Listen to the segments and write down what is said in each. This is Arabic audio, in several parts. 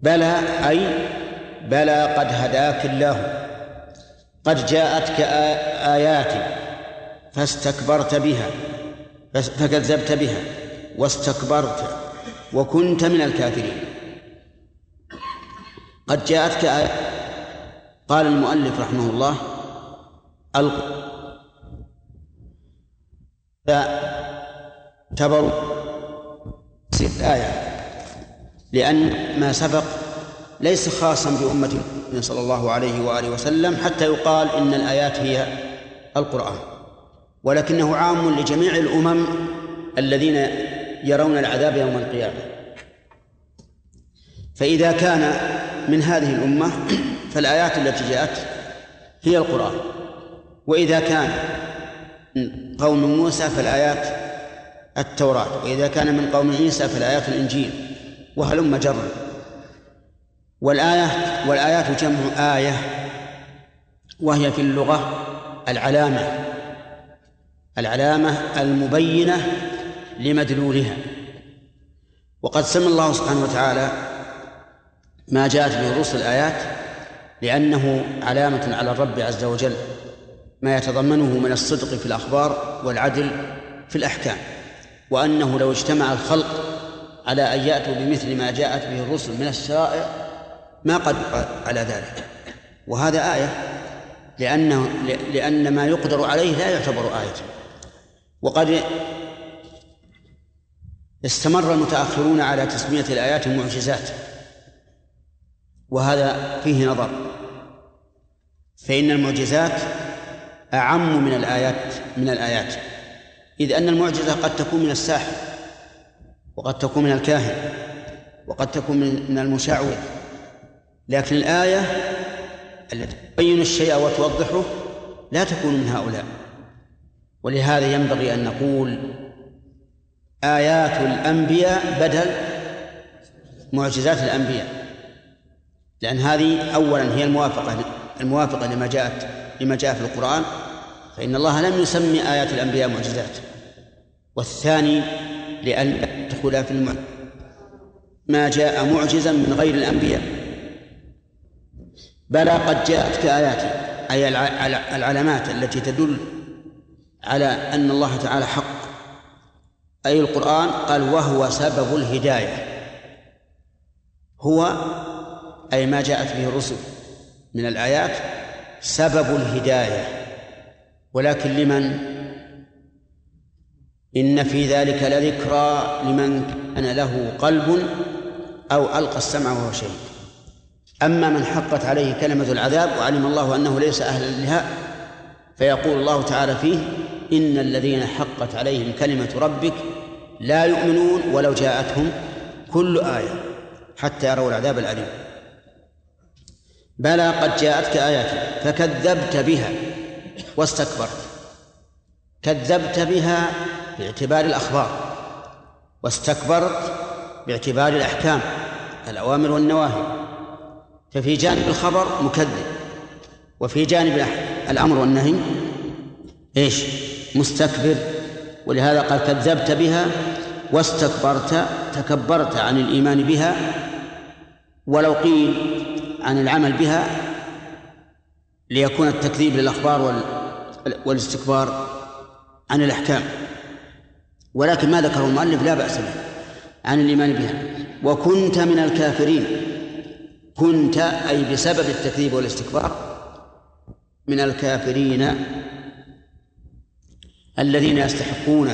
بلى أي بلى قد هداك الله قد جاءتك آياتي فاستكبرت بها فكذبت بها واستكبرت وكنت من الكافرين. قد جاءتك آية قال المؤلف رحمه الله فاعتبروا الآية لأن ما سبق ليس خاصا بأمة صلى الله عليه وآله وسلم حتى يقال إن الآيات هي القرآن ولكنه عام لجميع الأمم الذين يرون العذاب يوم القيامة. فإذا كان من هذه الأمة فالآيات التي جاءت هي القرآن وإذا كان قوم موسى فالآيات التوراة وإذا كان من قوم عيسى فالآيات الإنجيل. وهلم جرا. والآية والآيات جمع آية وهي في اللغة العلامة العلامة المبينة لمدلولها. وقد سمى الله سبحانه وتعالى ما جاءت به الرسل آيات لأنه علامة على الرب عز وجل ما يتضمنه من الصدق في الأخبار والعدل في الأحكام وأنه لو اجتمع الخلق على أن يأتوا بمثل ما جاءت به الرسل من الشرائع ما قدر على ذلك. وهذا آية لأنه لأن ما يقدر عليه لا يعتبر آية. وقد استمر المتأخرون على تسمية الآيات معجزات وهذا فيه نظر. فإن المعجزات أعم من الآيات من الآيات. إذ أن المعجزة قد تكون من الساحر. وقد تكون من الكاهن وقد تكون من المشعوذ. لكن الآية التي تبين الشيء وتوضحه لا تكون من هؤلاء. ولهذا ينبغي أن نقول آيات الأنبياء بدل معجزات الأنبياء. لأن هذه أولا هي الموافقة الموافقة لما جاءت لما جاء في القرآن. فإن الله لم يسمي آيات الأنبياء معجزات. والثاني لأن تدخل في الم... ما جاء معجزا من غير الأنبياء. بلى قد جاءتك آياتي أي العلامات التي تدل على أن الله تعالى حق. أي القرآن قال وهو سبب الهداية. هو أي ما جاءت به الرسل من الآيات سبب الهداية. ولكن لمن؟ إن في ذلك لذكرى لمن كان له قلب أو ألقى السمع وهو شهيد. أما من حقت عليه كلمة العذاب وعلم الله أنه ليس أهلا لها فيقول الله تعالى فيه إن الذين حقت عليهم كلمة ربك لا يؤمنون ولو جاءتهم كل آية حتى يروا العذاب الأليم. بلى قد جاءتك آياتي فكذبت بها واستكبرت. كذبت بها باعتبار الأخبار واستكبرت باعتبار الأحكام الأوامر والنواهي. ففي جانب الخبر مكذب وفي جانب الأمر والنهي إيش؟ مستكبر. ولهذا قال كذبت بها واستكبرت تكبرت عن الإيمان بها ولو قيل عن العمل بها ليكون التكذيب للأخبار والاستكبار عن الأحكام. ولكن ما ذكره المؤلف لا بأس به عن الإيمان بها. وكنت من الكافرين. كنت أي بسبب التكذيب والاستكبار من الكافرين الذين يستحقون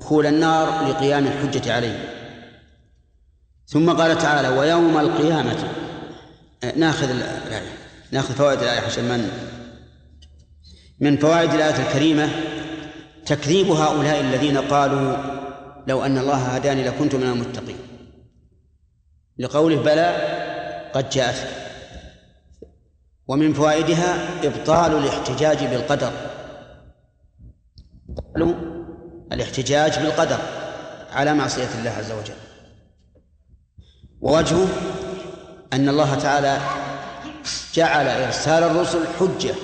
دخول النار لقيام الحجة عليهم. ثم قال تعالى ويوم القيامة. ناخذ الآية ناخذ فوائد الآية عشان من من فوائد الآية الكريمة. تكذيب هؤلاء الذين قالوا لو أن الله هداني لكنت من المتقين. لقوله بلى قد جاءت. ومن فوائدها إبطال الاحتجاج بالقدر. الاحتجاج بالقدر على معصية الله عز وجل. ووجهه أن الله تعالى جعل إرسال الرسل حجة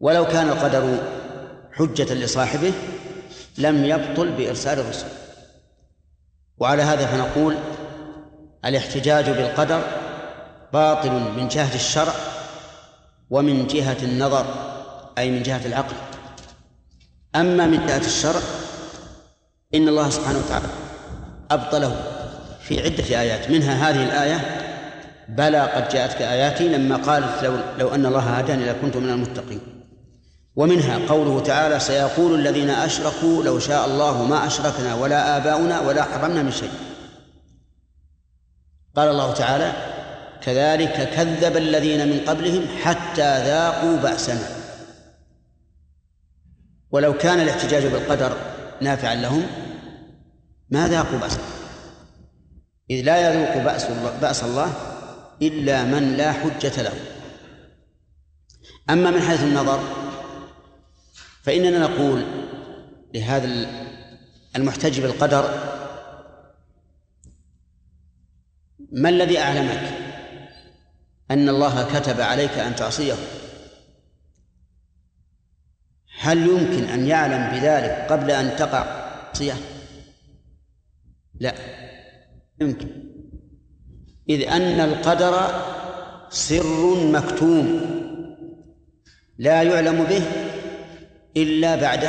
ولو كان القدر حجة لصاحبه لم يبطل بإرسال الرسل. وعلى هذا فنقول الاحتجاج بالقدر باطل من جهة الشرع ومن جهة النظر أي من جهة العقل. أما من جهة الشرع إن الله سبحانه وتعالى أبطله في عدة آيات. منها هذه الآية بلى قد جاءتك آياتي لما قالت لو, لو أن الله هداني لكنت من المتقين. ومنها قوله تعالى سيقول الذين أشركوا لو شاء الله ما أشركنا ولا آباؤنا ولا حرمنا من شيء. قال الله تعالى كذلك كذب الذين من قبلهم حتى ذاقوا بأسنا. ولو كان الاحتجاج بالقدر نافعا لهم ما ذاقوا بأسا إذ لا يذوق بأس بأس الله إلا من لا حجة له. أما من حيث النظر فإننا نقول لهذا المحتج بالقدر ما الذي أعلمك أن الله كتب عليك أن تعصيه هل يمكن أن يعلم بذلك قبل أن تقع معصية؟ لا يمكن إذ أن القدر سر مكتوم لا يعلم به إلا بعد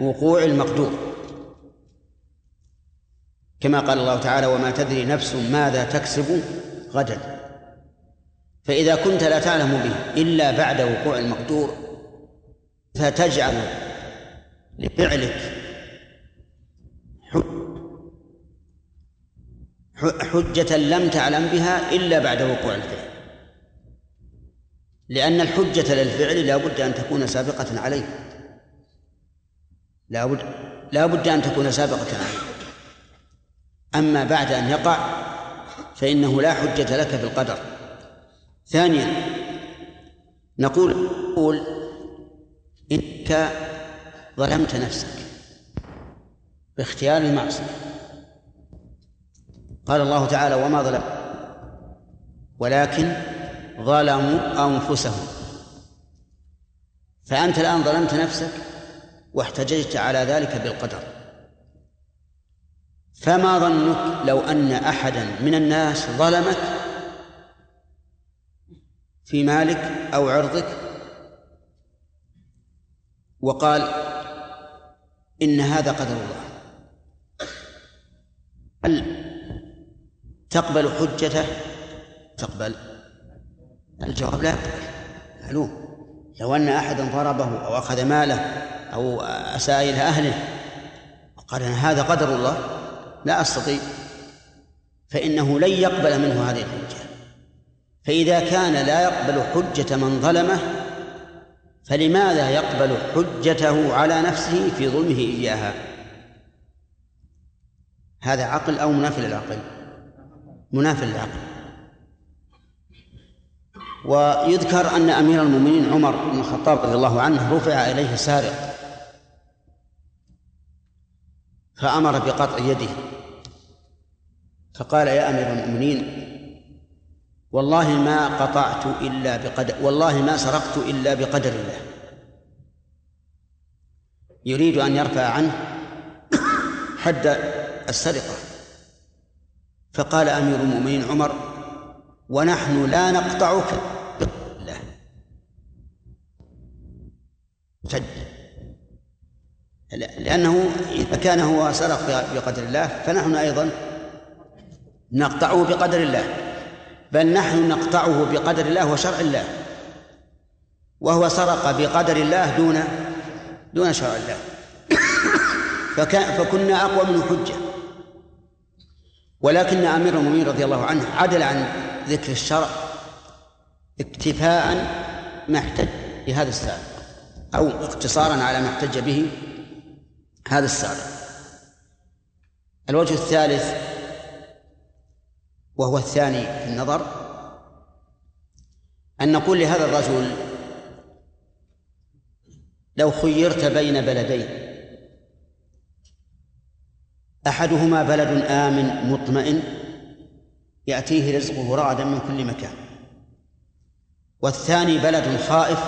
وقوع المقدور. كما قال الله تعالى وما تدري نفس ماذا تكسب غدا. فإذا كنت لا تعلم به إلا بعد وقوع المقدور فتجعل لفعلك حجة لم تعلم بها إلا بعد وقوع الفعل. لأن الحجة للفعل لا بد أن تكون سابقة عليه. لا بد لا بد أن تكون سابقة. عليه أما بعد أن يقع فإنه لا حجة لك في القدر. ثانيا نقول نقول إنك ظلمت نفسك باختيار المعصية. قال الله تعالى وما ظلم ولكن ظلموا أنفسهم. فأنت الآن ظلمت نفسك واحتججت على ذلك بالقدر. فما ظنك لو أن أحدا من الناس ظلمك في مالك أو عرضك وقال إن هذا قدر الله؟ هل تقبل حجته؟ تقبل. الجواب لا معلوم. لو أن أحدا ضربه أو أخذ ماله أو أساء إلى أهله قال هذا قدر الله لا أستطيع. فإنه لن يقبل منه هذه الحجة. فإذا كان لا يقبل حجة من ظلمه فلماذا يقبل حجته على نفسه في ظلمه إياها؟ هذا عقل أو منافي للعقل؟ منافي للعقل. ويذكر أن أمير المؤمنين عمر بن الخطاب رضي الله عنه رفع إليه سارق. فأمر بقطع يده. فقال يا أمير المؤمنين والله ما قطعت إلا بقدر والله ما سرقت إلا بقدر الله. يريد أن يرفع عنه حد السرقة. فقال أمير المؤمنين عمر ونحن لا نقطعك. بقدر الله لأنه إذا كان هو سرق بقدر الله فنحن أيضا نقطعه بقدر الله. بل نحن نقطعه بقدر الله وشرع الله. وهو سرق بقدر الله دون دون شرع الله. فكنا أقوى منه حجة. ولكن أمير المؤمنين رضي الله عنه عدل عن ذكر الشرع اكتفاء ما احتج بهذا السابق أو اقتصارا على ما احتج به. هذا السابق الوجه الثالث وهو الثاني في النظر. أن نقول لهذا الرجل لو خيرت بين بلدين أحدهما بلد آمن مطمئن يأتيه رزقه رغدا من كل مكان. والثاني بلد خائف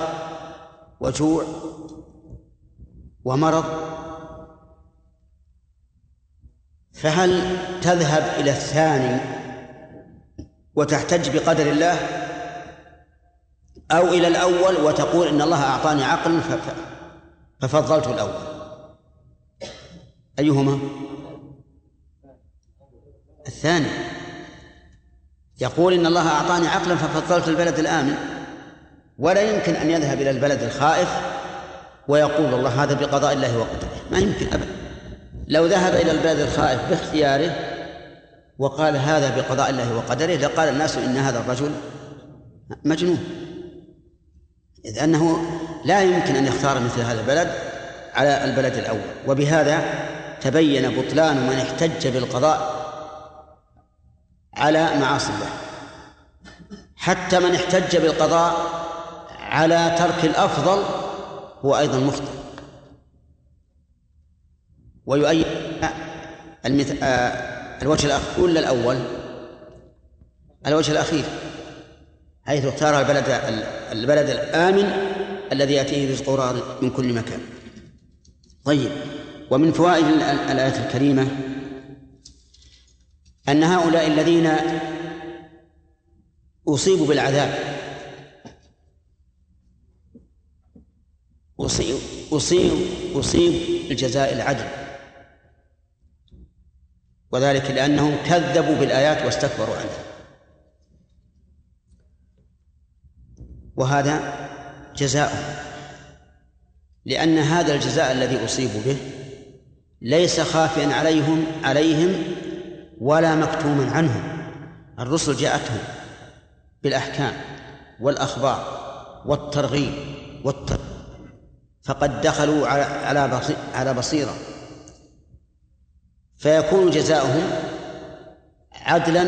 وجوع ومرض فهل تذهب إلى الثاني وتحتج بقدر الله؟ أو إلى الأول وتقول إن الله أعطاني عقلا ففضلت الأول. أيهما؟ الثاني. يقول إن الله أعطاني عقلا ففضلت البلد الآمن ولا يمكن أن يذهب إلى البلد الخائف ويقول الله هذا بقضاء الله وقدره. ما يمكن أبدا. لو ذهب إلى البلد الخائف باختياره وقال هذا بقضاء الله وقدره لقال الناس إن هذا الرجل مجنون. إذ أنه لا يمكن أن يختار مثل هذا البلد على البلد الأول. وبهذا تبين بطلان من احتج بالقضاء على معاصي الله. حتى من احتج بالقضاء على ترك الأفضل هو أيضا مخطئ. ويؤيد المث... آه الوجه الأخير ولا الأول؟ الوجه الأخير حيث اختار البلد البلد الآمن الذي يأتيه رزقه من كل مكان. طيب ومن فوائد الآية الكريمة أن هؤلاء الذين أصيبوا بالعذاب أصيب أصيب أصيب الجزاء العدل. وذلك لأنهم كذبوا بالآيات واستكبروا عنها. وهذا جزاؤهم لأن هذا الجزاء الذي أصيبوا به ليس خافيا عليهم عليهم ولا مكتوما عنهم. الرسل جاءتهم بالأحكام والأخبار والترغيب والترغيب فقد دخلوا على على بصيرة. فيكون جزاؤهم عدلا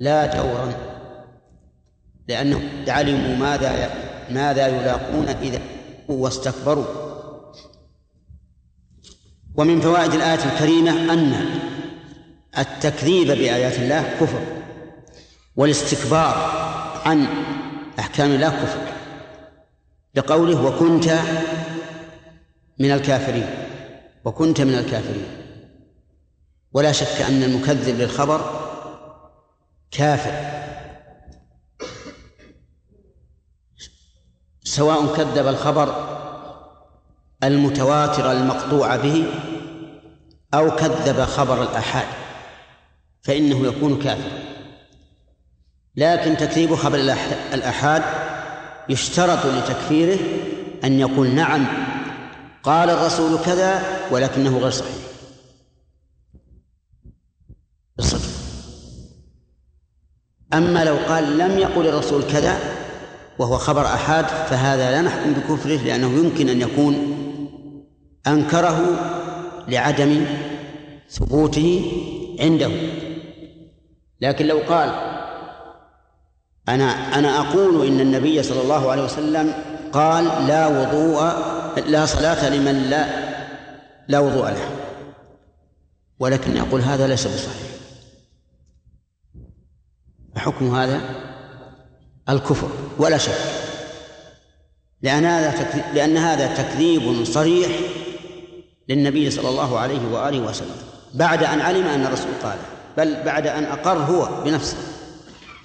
لا جورا لأنهم علموا ماذا ماذا يلاقون إذا واستكبروا. ومن فوائد الآية الكريمة أن التكذيب بآيات الله كفر والاستكبار عن أحكام الله كفر لقوله وكنت من الكافرين وكنت من الكافرين. ولا شك أن المكذب للخبر كافر. سواء كذب الخبر المتواتر المقطوع به أو كذب خبر الآحاد فإنه يكون كافرا لكن تكذيب خبر الآحاد يشترط لتكفيره أن يقول نعم قال الرسول كذا ولكنه غير صحيح. بالصدق أما لو قال لم يقل الرسول كذا وهو خبر أحاد فهذا لا نحكم بكفره لأنه يمكن أن يكون أنكره لعدم ثبوته عنده. لكن لو قال أنا أنا أقول إن النبي صلى الله عليه وسلم قال لا وضوء لا صلاة لمن لا لا وضوء له. ولكن أقول هذا ليس بصحيح. حكم هذا الكفر ولا شك. لأن هذا لأن هذا تكذيب صريح للنبي صلى الله عليه وآله وسلم. بعد أن علم أن الرسول قاله بل بعد أن أقر هو بنفسه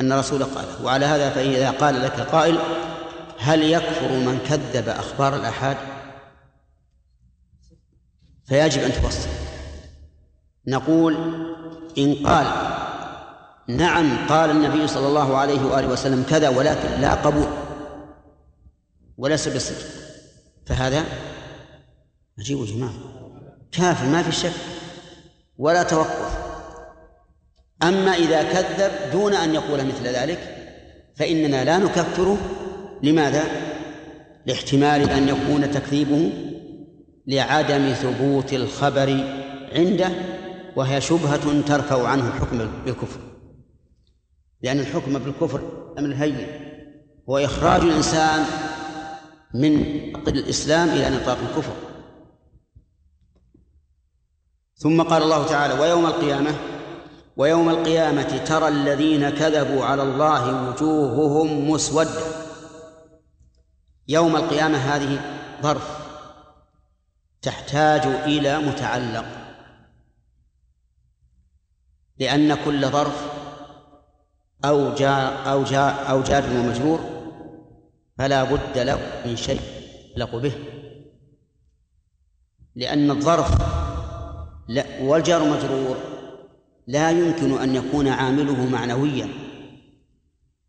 أن الرسول قاله وعلى هذا فإذا قال لك قائل هل يكفر من كذب أخبار الآحاد؟ فيجب أن تفصل. نقول إن قال نعم قال النبي صلى الله عليه وآله وسلم كذا ولكن لا قبول وليس بصدق. فهذا عجيب جماعة. كافر ما في شك ولا توقف. أما إذا كذب دون أن يقول مثل ذلك فإننا لا نكفره لماذا؟ لاحتمال أن يكون تكذيبه لعدم ثبوت الخبر عنده وهي شبهة ترفع عنه الحكم بالكفر لأن الحكم بالكفر أمر هين. هو إخراج الإنسان من الإسلام إلى نطاق الكفر. ثم قال الله تعالى ويوم القيامة ويوم القيامة ترى الذين كذبوا على الله وجوههم مسودة. يوم القيامة هذه ظرف تحتاج إلى متعلق. لأن كل ظرف أو جار أو جار أو جار ومجرور فلا بد له من شيء يعلق به. لأن الظرف لا والجار مجرور لا يمكن أن يكون عامله معنويا.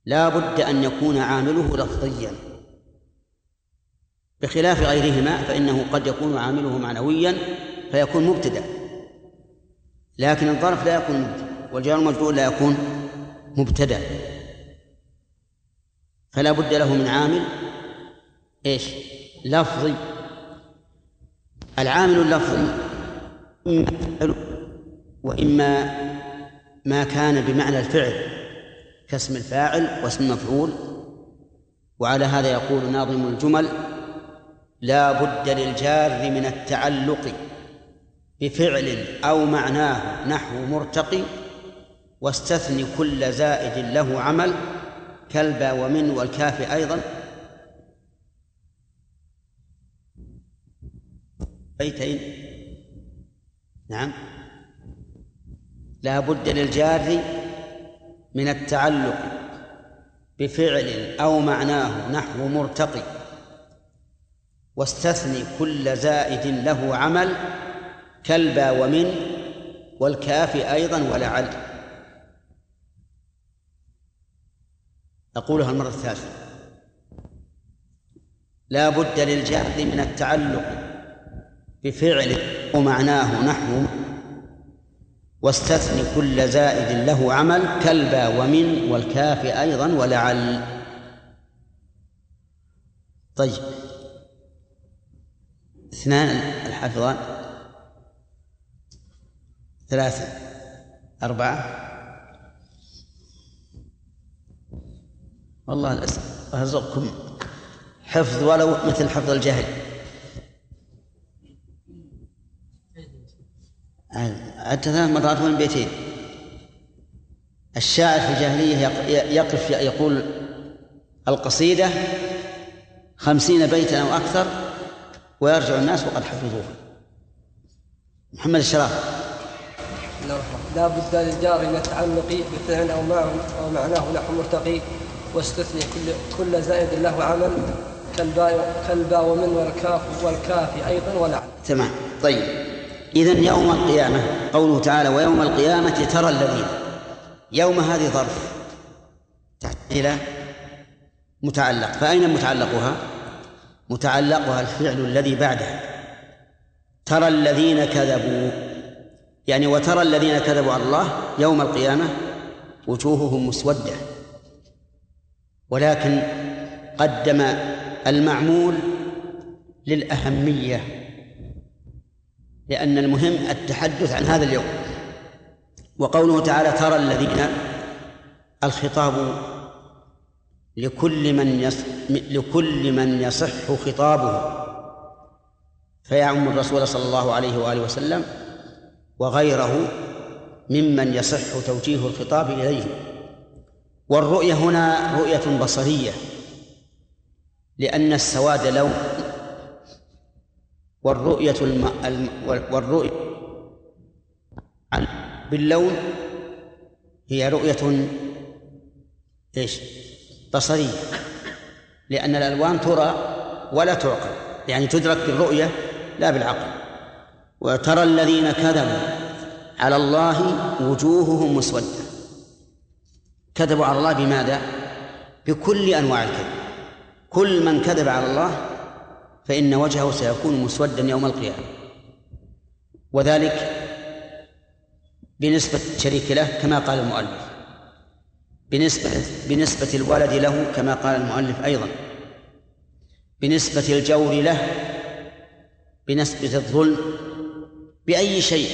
لا بد أن يكون عامله لفظيا. بخلاف غيرهما فإنه قد يكون عامله معنويا فيكون مبتدأ. لكن الظرف لا يكون مبتدأ والجار المجرور لا يكون مبتدأ. فلا بد له من عامل إيش؟ لفظي. العامل اللفظي إما وإما ما كان بمعنى الفعل كاسم الفاعل واسم المفعول. وعلى هذا يقول ناظم الجمل لا بد للجار من التعلق بفعل أو معناه نحو مرتقي واستثني كل زائد له عمل كالبا ومن والكاف أيضا. بيتين. نعم. لا بد للجار من التعلق بفعل أو معناه نحو مرتقي. واستثني كل زائد له عمل كالبا ومن والكاف أيضا ولعل. أقولها المرة الثالثة. لا بد للجار من التعلق بفعل ومعناه نحو واستثني كل زائد له عمل كالبا ومن والكاف أيضا ولعل. طيب. اثنان الحافظان. ثلاثة. أربعة. والله أرزقكم حفظ ولو مثل حفظ الجهل. عدت ثلاث مرات من بيتين؟ الشاعر في الجاهلية يقف يقول القصيدة خمسين بيتا أو أكثر ويرجع الناس وقد حفظوها محمد الشراف لا بد للجار من التعلق بفعل أو معناه نحو مرتقي واستثني كل كل زائد له عمل كالباء كالباء ومن والكاف والكاف أيضا ولعل. تمام. طيب. إذا يوم القيامة قوله تعالى ويوم القيامة ترى الذين. يوم هذه ظرف. تحت إلى متعلق. فأين متعلقها؟ متعلقها الفعل الذي بعدها. ترى الذين كذبوا. يعني وترى الذين كذبوا على الله يوم القيامة وجوههم مسودة. ولكن قدم المعمول للأهمية لأن المهم التحدث عن هذا اليوم. وقوله تعالى ترى الذين الخطاب لكل من يصح لكل من يصح خطابه. فيعم الرسول صلى الله عليه وآله وسلم وغيره ممن يصح توجيه الخطاب إليه والرؤية هنا رؤية بصرية لأن السواد لون. والرؤية الم... الم... والرؤية باللون هي رؤية إيش؟ بصرية لأن الألوان ترى ولا تعقل. يعني تدرك بالرؤية لا بالعقل. وترى الذين كذبوا على الله وجوههم مسودة. كذبوا على الله بماذا؟ بكل أنواع الكذب. كل من كذب على الله فإن وجهه سيكون مسودا يوم القيامة. وذلك بنسبة الشريك له كما قال المؤلف. بنسبة بنسبة الولد له كما قال المؤلف أيضا. بنسبة الجور له بنسبة الظلم. بأي شيء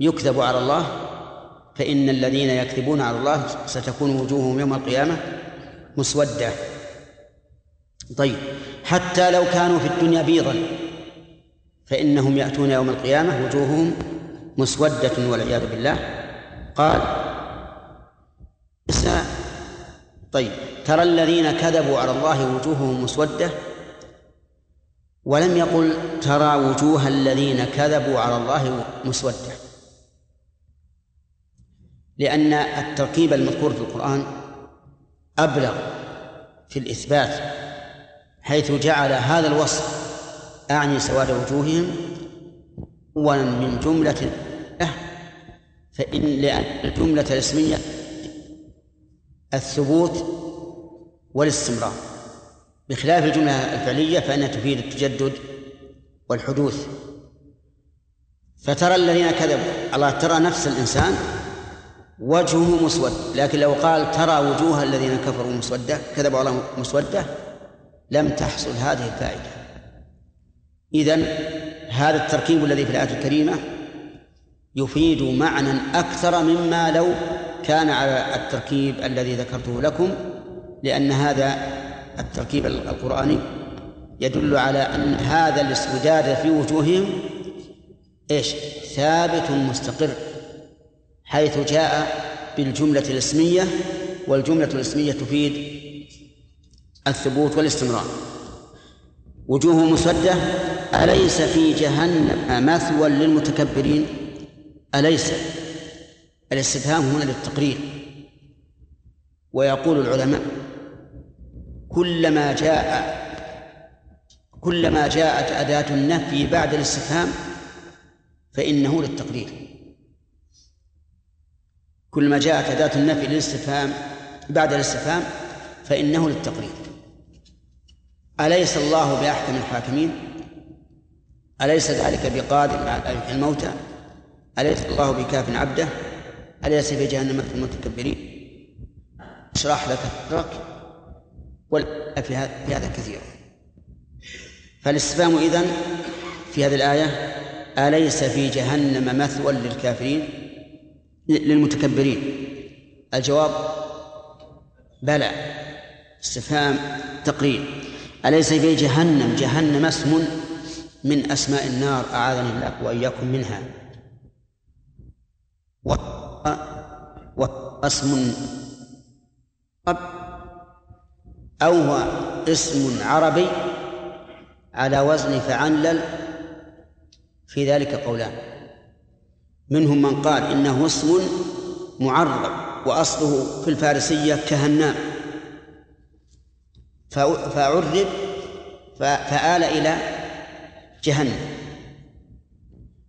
يكذب على الله فإن الذين يكذبون على الله ستكون وجوههم يوم القيامة مسودة. طيب حتى لو كانوا في الدنيا بيضا فإنهم يأتون يوم القيامة وجوههم مسودة والعياذ بالله. قال طيب ترى الذين كذبوا على الله وجوههم مسودة؟ ولم يقل ترى وجوه الذين كذبوا على الله مسودة. لأن التركيب المذكور في القرآن أبلغ في الإثبات حيث جعل هذا الوصف أعني سواد وجوههم أولا من جملة فإن لأن الجملة الاسمية الثبوت والاستمرار. بخلاف الجملة الفعلية فإنها تفيد التجدد والحدوث. فترى الذين كذبوا الله ترى نفس الإنسان وجهه مسود لكن لو قال ترى وجوه الذين كفروا مسودة كذبوا الله مسودة لم تحصل هذه الفائدة. إذن هذا التركيب الذي في الآية الكريمة يفيد معنى أكثر مما لو كان على التركيب الذي ذكرته لكم لأن هذا التركيب القرآني يدل على أن هذا الاسوداد في وجوههم إيش؟ ثابت مستقر. حيث جاء بالجملة الاسمية والجملة الاسمية تفيد الثبوت والاستمرار. وجوه مسودة أليس في جهنم مثوى للمتكبرين؟ أليس؟ الاستفهام هنا للتقرير. ويقول العلماء كلما جاء كلما جاءت أداة النفي بعد الاستفهام فإنه للتقرير. كلما جاءت أداة النفي للاستفهام بعد الاستفهام فإنه للتقرير. أليس الله بأحكم الحاكمين؟ أليس ذلك بقادر على الموتى؟ أليس الله بكاف عبده؟ أليس في جهنم في المتكبرين؟ أشرح لك صدرك في هذا كثير. فالاستفهام إذن في هذه الآية أليس في جهنم مثوى للكافرين؟ للمتكبرين. الجواب بلى. استفهام تقرير. أليس في جهنم؟ جهنم اسم من أسماء النار. أعاذني الله وإياكم منها. واسم أو هو اسم عربي على وزن فعنلل في ذلك قولان. منهم من قال إنه اسم معرب وأصله في الفارسية كهنام. فعرب فآل إلى جهنم.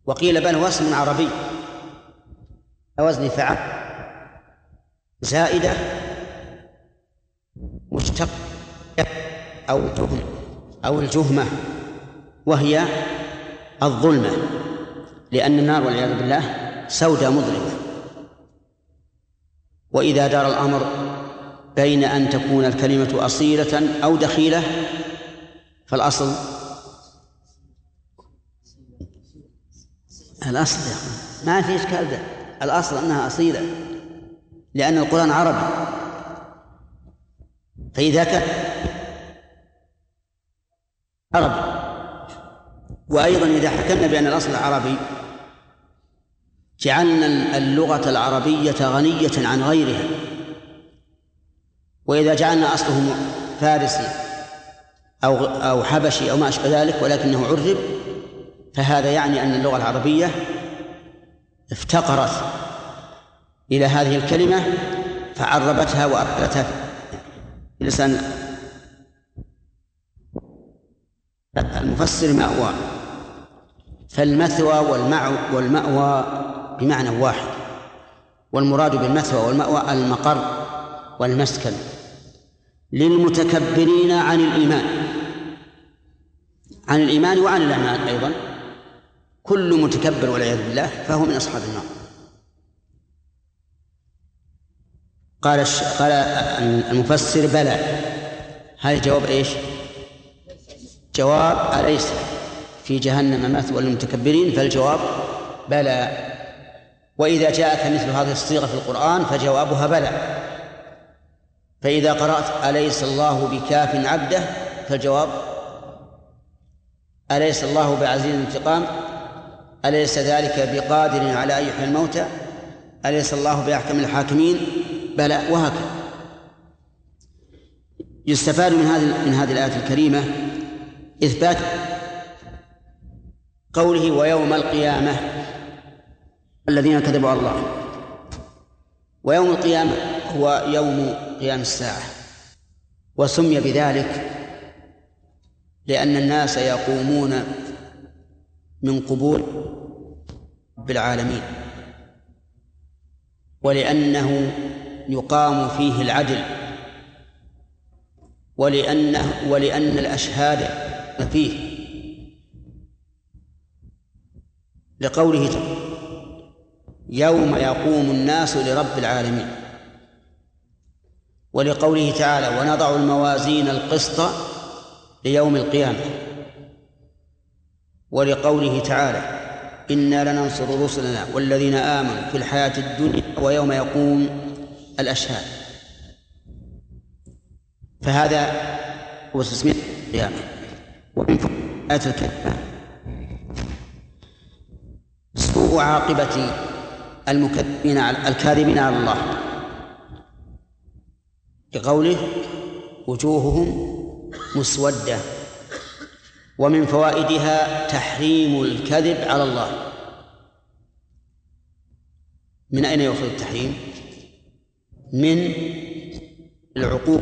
وقيل بل هو اسم عربي. وزن فعل. زائدة. مشتق. أو جهن أو الجهمة. وهي الظلمة. لأن النار والعياذ بالله سوداء مظلمة وإذا دار الأمر بين أن تكون الكلمة أصيلة أو دخيلة فالأصل الأصل يا ما في إشكال ده الأصل أنها أصيلة لأن القرآن عربي. فإذا كان عربي. وأيضا إذا حكمنا بأن الأصل عربي جعلنا اللغة العربية غنية عن غيرها. وإذا جعلنا أصله فارسي أو أو حبشي أو ما أشبه ذلك ولكنه عرب فهذا يعني أن اللغة العربية افتقرت إلى هذه الكلمة فعربتها وأدخلتها في لسان المفسر مأوى فالمثوى والمأوى بمعنى واحد والمراد بالمثوى والمأوى المقر والمسكن. للمتكبرين عن الإيمان عن الإيمان وعن الأعمال أيضا. كل متكبر والعياذ بالله فهو من أصحاب النار. قال. قال المفسر بلى. هذا جواب إيش؟ جواب أليس في جهنم مثوى للمتكبرين؟ فالجواب بلى. وإذا جاءك مثل هذه الصيغة في القرآن فجوابها بلى. فإذا قرأت أليس الله بكاف عبده فالجواب أليس الله بعزيز الانتقام أليس ذلك بقادر على أن يحيي الموتى؟ أليس الله بأحكم الحاكمين؟ بلى وهكذا. يستفاد من هذه من هذه الآية الكريمة إثبات قوله ويوم القيامة الذين كذبوا على الله. ويوم القيامة هو يوم قيام الساعة. وسمي بذلك لأن الناس يقومون من قبور رب العالمين ولأنه يقام فيه العدل. ولأنه ولأن الأشهاد فيه. لقوله يوم يقوم الناس لرب العالمين. ولقوله تعالى ونضع الموازين القسط ليوم القيامة ولقوله تعالى إنا لننصر رسلنا والذين آمنوا في الحياة الدنيا ويوم يقوم الأشهاد فهذا هو تسمية القيامة. ومن آية الكلمة سوء عاقبة المكذبين الكاذبين على الله. لقوله وجوههم مسودة ومن فوائدها تحريم الكذب على الله. من أين يؤخذ التحريم؟ من العقوق.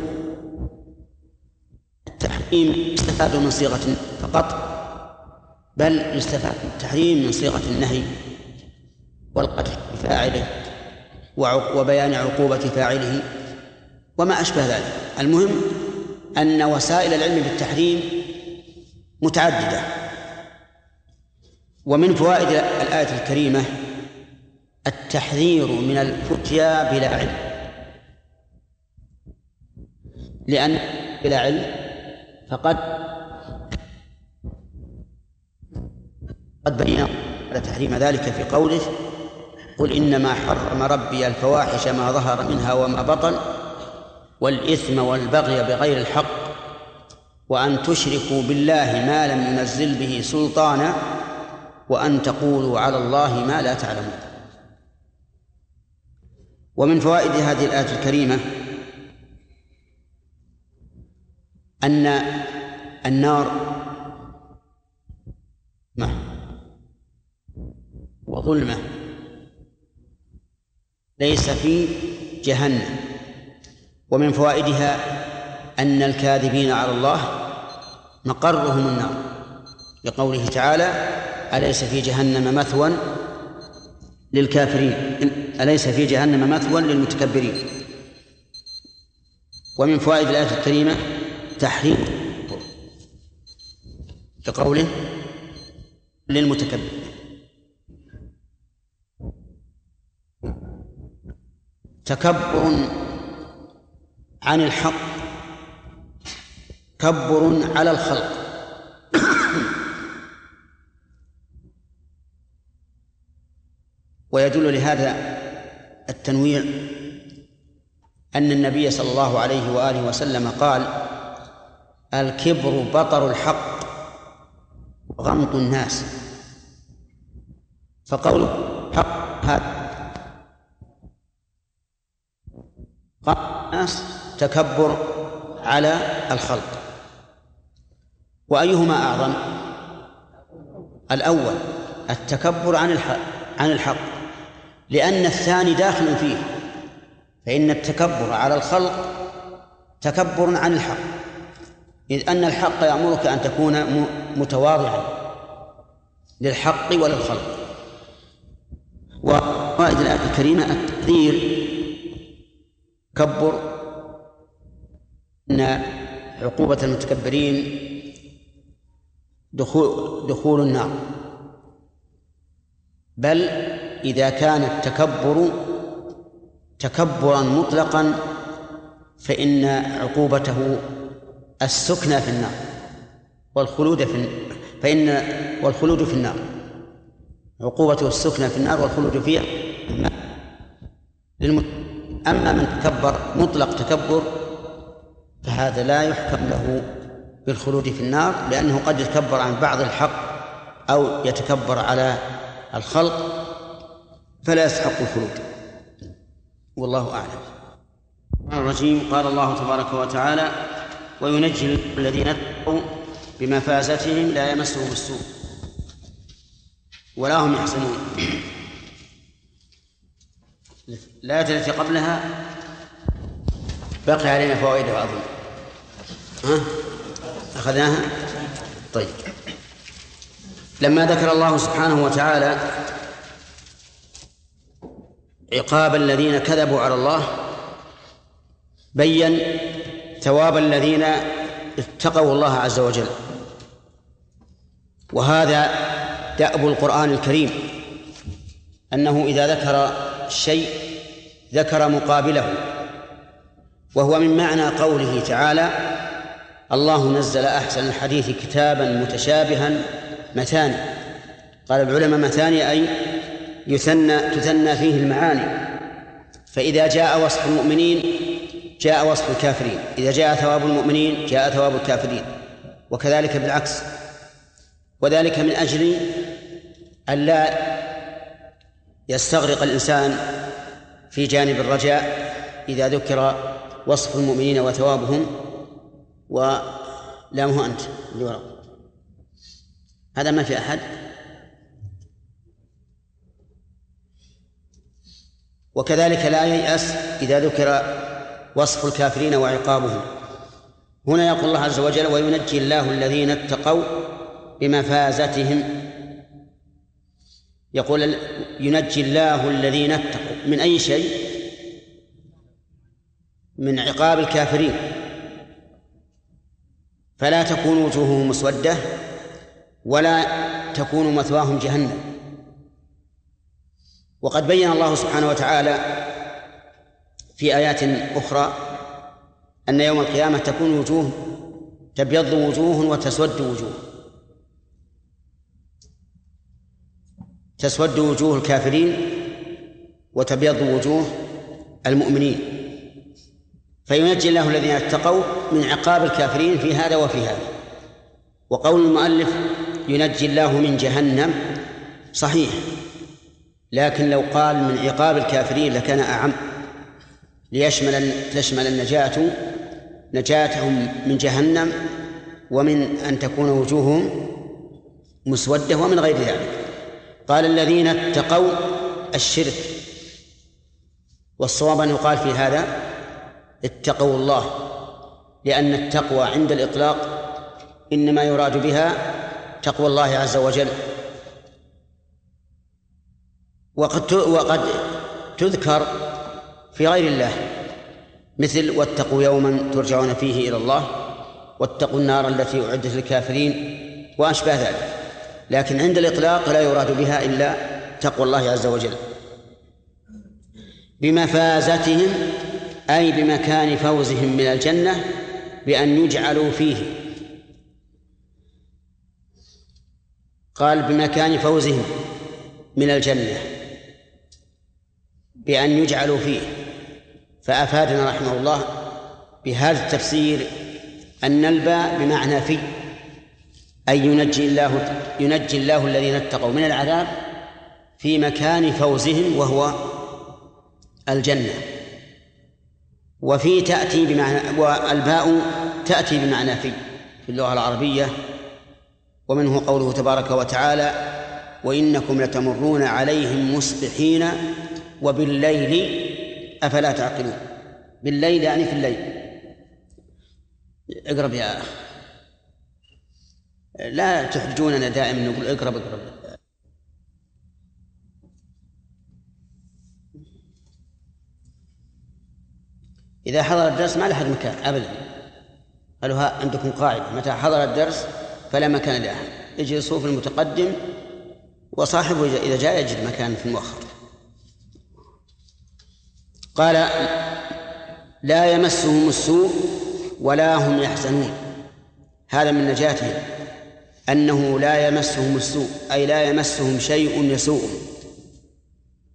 التحريم يستفاد من صيغة فقط بل يستفاد التحريم من صيغة النهي والقتل. بفاعله وبيان عقوبة فاعله. وما أشبه ذلك. المهم أن وسائل العلم بالتحريم متعددة. ومن فوائد الآية الكريمة التحذير من الفتيا بلا علم. لأن بلا علم فقد قد بين على تحريم ذلك في قوله قل إنما حرم ربي الفواحش ما ظهر منها وما بطن والإثم والبغي بغير الحق وأن تشركوا بالله ما لم ينزل به سلطانا وأن تقولوا على الله ما لا تعلمون. ومن فوائد هذه الآية الكريمة أن النار ما وظلمة. ليس في جهنم. ومن فوائدها أن الكاذبين على الله مقرهم النار. لقوله تعالى أليس في جهنم مثوى للكافرين؟ أليس في جهنم مثوى للمتكبرين؟ ومن فوائد الآية الكريمة تحريم لقوله للمتكبر. تكبر عن الحق تكبر على الخلق. ويدل لهذا التنويع أن النبي صلى الله عليه وآله وسلم قال الكبر بطر الحق وغمط الناس. فقوله حق هذا الناس تكبر على الخلق. وأيهما أعظم؟ الأول التكبر عن الحق عن الحق. لأن الثاني داخل فيه. فإن التكبر على الخلق تكبر عن الحق. إذ أن الحق يأمرك أن تكون متواضعا للحق وللخلق. وفائدة الآية الكريمة التحذير تكبر أن عقوبة المتكبرين دخول دخول النار. بل إذا كان التكبر تكبرا مطلقا فإن عقوبته السكنى في النار والخلود في فإن والخلود في النار. عقوبته السكنى في النار والخلود فيها. أما من تكبر مطلق تكبر فهذا لا يحكم له بالخلود في النار لأنه قد يتكبر عن بعض الحق أو يتكبر على الخلق فلا يستحق الخلود. والله أعلم. الرجيم قال الله تبارك وتعالى وينجي الذين اتقوا بمفازتهم لا يمسهم السوء ولا هم يحزنون. الآية التي قبلها. بقي علينا فوائد أظن ها؟ أخذناها؟ طيب. لما ذكر الله سبحانه وتعالى عقاب الذين كذبوا على الله بين ثواب الذين اتقوا الله عز وجل. وهذا دأب القرآن الكريم أنه إذا ذكر شيء ذكر مقابله وهو من معنى قوله تعالى الله نزل أحسن الحديث كتابا متشابها مثاني قال العلماء مثاني أي يثنى تثنى فيه المعاني. فإذا جاء وصف المؤمنين جاء وصف الكافرين. إذا جاء ثواب المؤمنين جاء ثواب الكافرين. وكذلك بالعكس. وذلك من أجل أن لا يستغرق الإنسان في جانب الرجاء إذا ذكر وصف المؤمنين وثوابهم ولا مو أنت اللي وراء هذا ما في أحد. وكذلك لا ييأس إذا ذكر وصف الكافرين وعقابهم. هنا يقول الله عز وجل وينجي الله الذين اتقوا بمفازتهم يقول ينجي الله الذين اتقوا. من أي شيء؟ من عقاب الكافرين. فلا تكون وجوههم مسودة ولا تكون مثواهم جهنم. وقد بين الله سبحانه وتعالى في آيات أخرى أن يوم القيامة تكون وجوه تبيض وجوه وتسود وجوه. تسود وجوه الكافرين وتبيض وجوه المؤمنين. فينجي الله الذين اتقوا من عقاب الكافرين في هذا وفي هذا. وقول المؤلف ينجي الله من جهنم صحيح لكن لو قال من عقاب الكافرين لكان أعم. ليشمل تشمل النجاة نجاتهم من جهنم ومن أن تكون وجوههم مسودة ومن غير ذلك. قال الذين اتقوا الشرك. والصواب أن يقال في هذا اتقوا الله لأن التقوى عند الإطلاق إنما يراد بها تقوى الله عز وجل. وقد وقد تذكر في غير الله مثل واتقوا يوما ترجعون فيه إلى الله واتقوا النار التي أعدت للكافرين وأشباه ذلك. لكن عند الإطلاق لا يراد بها إلا تقوى الله عز وجل. بمفازتهم أي بمكان فوزهم من الجنة بأن يجعلوا فيه. قال بمكان فوزهم من الجنة بأن يجعلوا فيه. فأفادنا رحمه الله بهذا التفسير أن الباء بمعنى في أي ينجي الله ينجي الله الذين اتقوا من العذاب في مكان فوزهم وهو الجنة. وفي تأتي بمعنى والباء تأتي بمعنى في في اللغة العربية ومنه قوله تبارك وتعالى وإنكم لتمرون عليهم مصبحين وبالليل أفلا تعقلون؟ بالليل يعني في الليل. اقرب يا أخ لا تحرجوننا دائما نقول اقرب اقرب إذا حضر الدرس ما لأحد مكان أبدا. قالوا ها عندكم قاعدة. متى حضر الدرس؟ فلا مكان لأحد. اجلسوا في المتقدم وصاحبه إذا جاء يجد مكان في المؤخر. قال لا يمسهم السوء ولا هم يحزنون. هذا من نجاتهم. أنه لا يمسهم السوء أي لا يمسهم شيء يسوءهم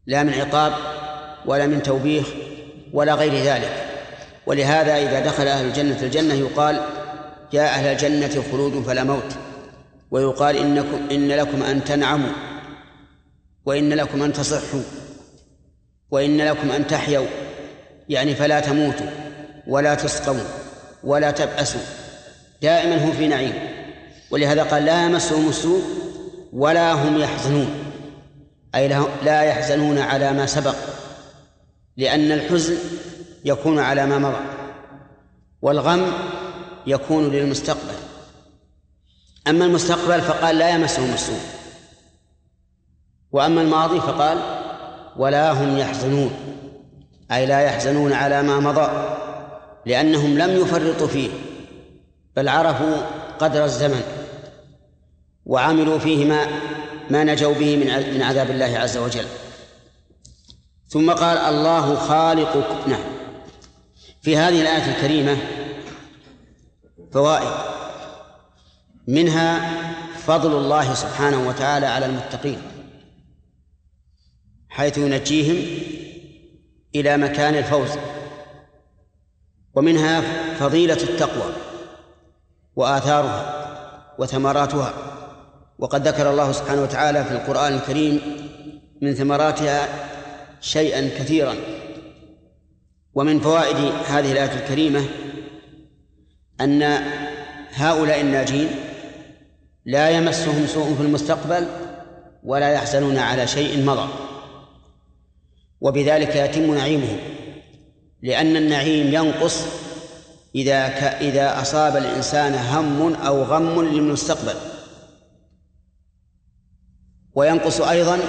لا من عقاب ولا من توبيخ ولا غير ذلك. ولهذا إذا دخل أهل الجنة الجنة يقال يا أهل الجنة خلود فلا موت. ويقال إنكم إن لكم أن تنعموا وإن لكم أن تصحوا وإن لكم أن تحيوا. يعني فلا تموتوا ولا تسقوا ولا تبأسوا. دائما هم في نعيم. ولهذا قال لا يمسهم السوء ولا هم يحزنون. أي لا يحزنون على ما سبق لأن الحزن يكون على ما مضى والغم يكون للمستقبل. أما المستقبل فقال لا يمسهم السوء وأما الماضي فقال ولا هم يحزنون أي لا يحزنون على ما مضى لأنهم لم يفرطوا فيه بل عرفوا قدر الزمن. وعملوا فيه ما ما نجوا به من من عذاب الله عز وجل. ثم قال الله خالق نعم. في هذه الآية الكريمة فوائد. منها فضل الله سبحانه وتعالى على المتقين. حيث ينجيهم إلى مكان الفوز. ومنها فضيلة التقوى وآثارها وثمراتها. وقد ذكر الله سبحانه وتعالى في القرآن الكريم من ثمراتها شيئا كثيرا ومن فوائد هذه الآية الكريمة أن هؤلاء الناجين لا يمسهم سوء في المستقبل ولا يحزنون على شيء مضى وبذلك يتم نعيمهم لأن النعيم ينقص إذا. إذا أصاب الإنسان هم أو غم للمستقبل وينقص أيضا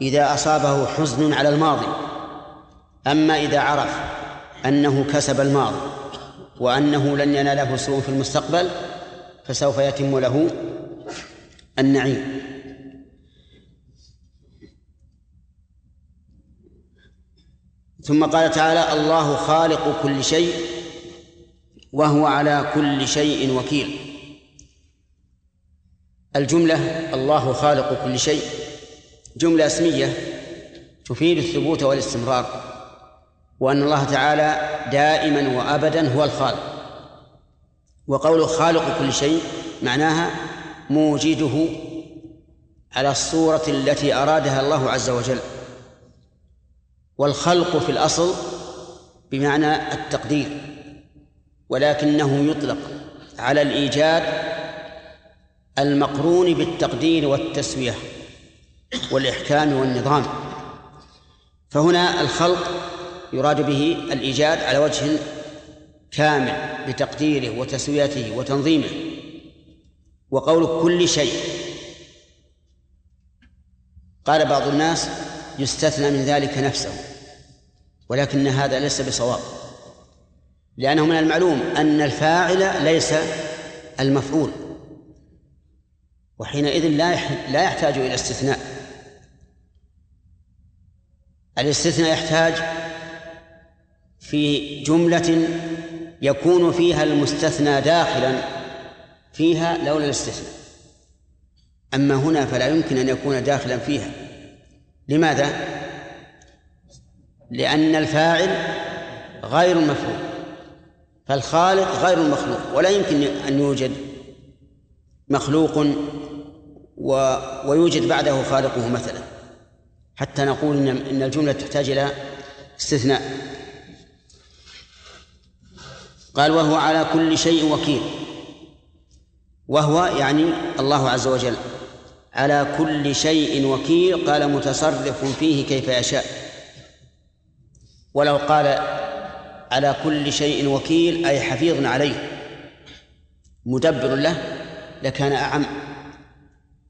إذا أصابه حزن على الماضي. أما إذا عرف أنه كسب الماضي وأنه لن يناله سوء في المستقبل فسوف يتم له النعيم. ثم قال تعالى الله خالق كل شيء وهو على كل شيء وكيل. الجملة الله خالق كل شيء. جملة اسمية تفيد الثبوت والاستمرار وأن الله تعالى دائما وأبدا هو الخالق. وقوله خالق كل شيء معناها موجده على الصورة التي أرادها الله عز وجل. والخلق في الأصل بمعنى التقدير ولكنه يطلق على الإيجاد المقرون بالتقدير والتسوية والإحكام والنظام. فهنا الخلق يراد به الإيجاد على وجه كامل بتقديره وتسويته وتنظيمه. وقول كل شيء. قال بعض الناس يستثنى من ذلك نفسه ولكن هذا ليس بصواب. لأنه من المعلوم أن الفاعل ليس المفعول. وحينئذ لا لا يحتاج إلى استثناء. الاستثناء يحتاج في جملة يكون فيها المستثنى داخلا فيها لولا الاستثناء. أما هنا فلا يمكن أن يكون داخلا فيها. لماذا؟ لأن الفاعل غير المفعول فالخالق غير المخلوق ولا يمكن أن يوجد مخلوق و ويوجد بعده خالقه مثلا. حتى نقول إن إن الجملة تحتاج إلى استثناء. قال وهو على كل شيء وكيل. وهو يعني الله عز وجل. على كل شيء وكيل قال متصرف فيه كيف يشاء. ولو قال على كل شيء وكيل أي حفيظ عليه. مدبر له لكان أعم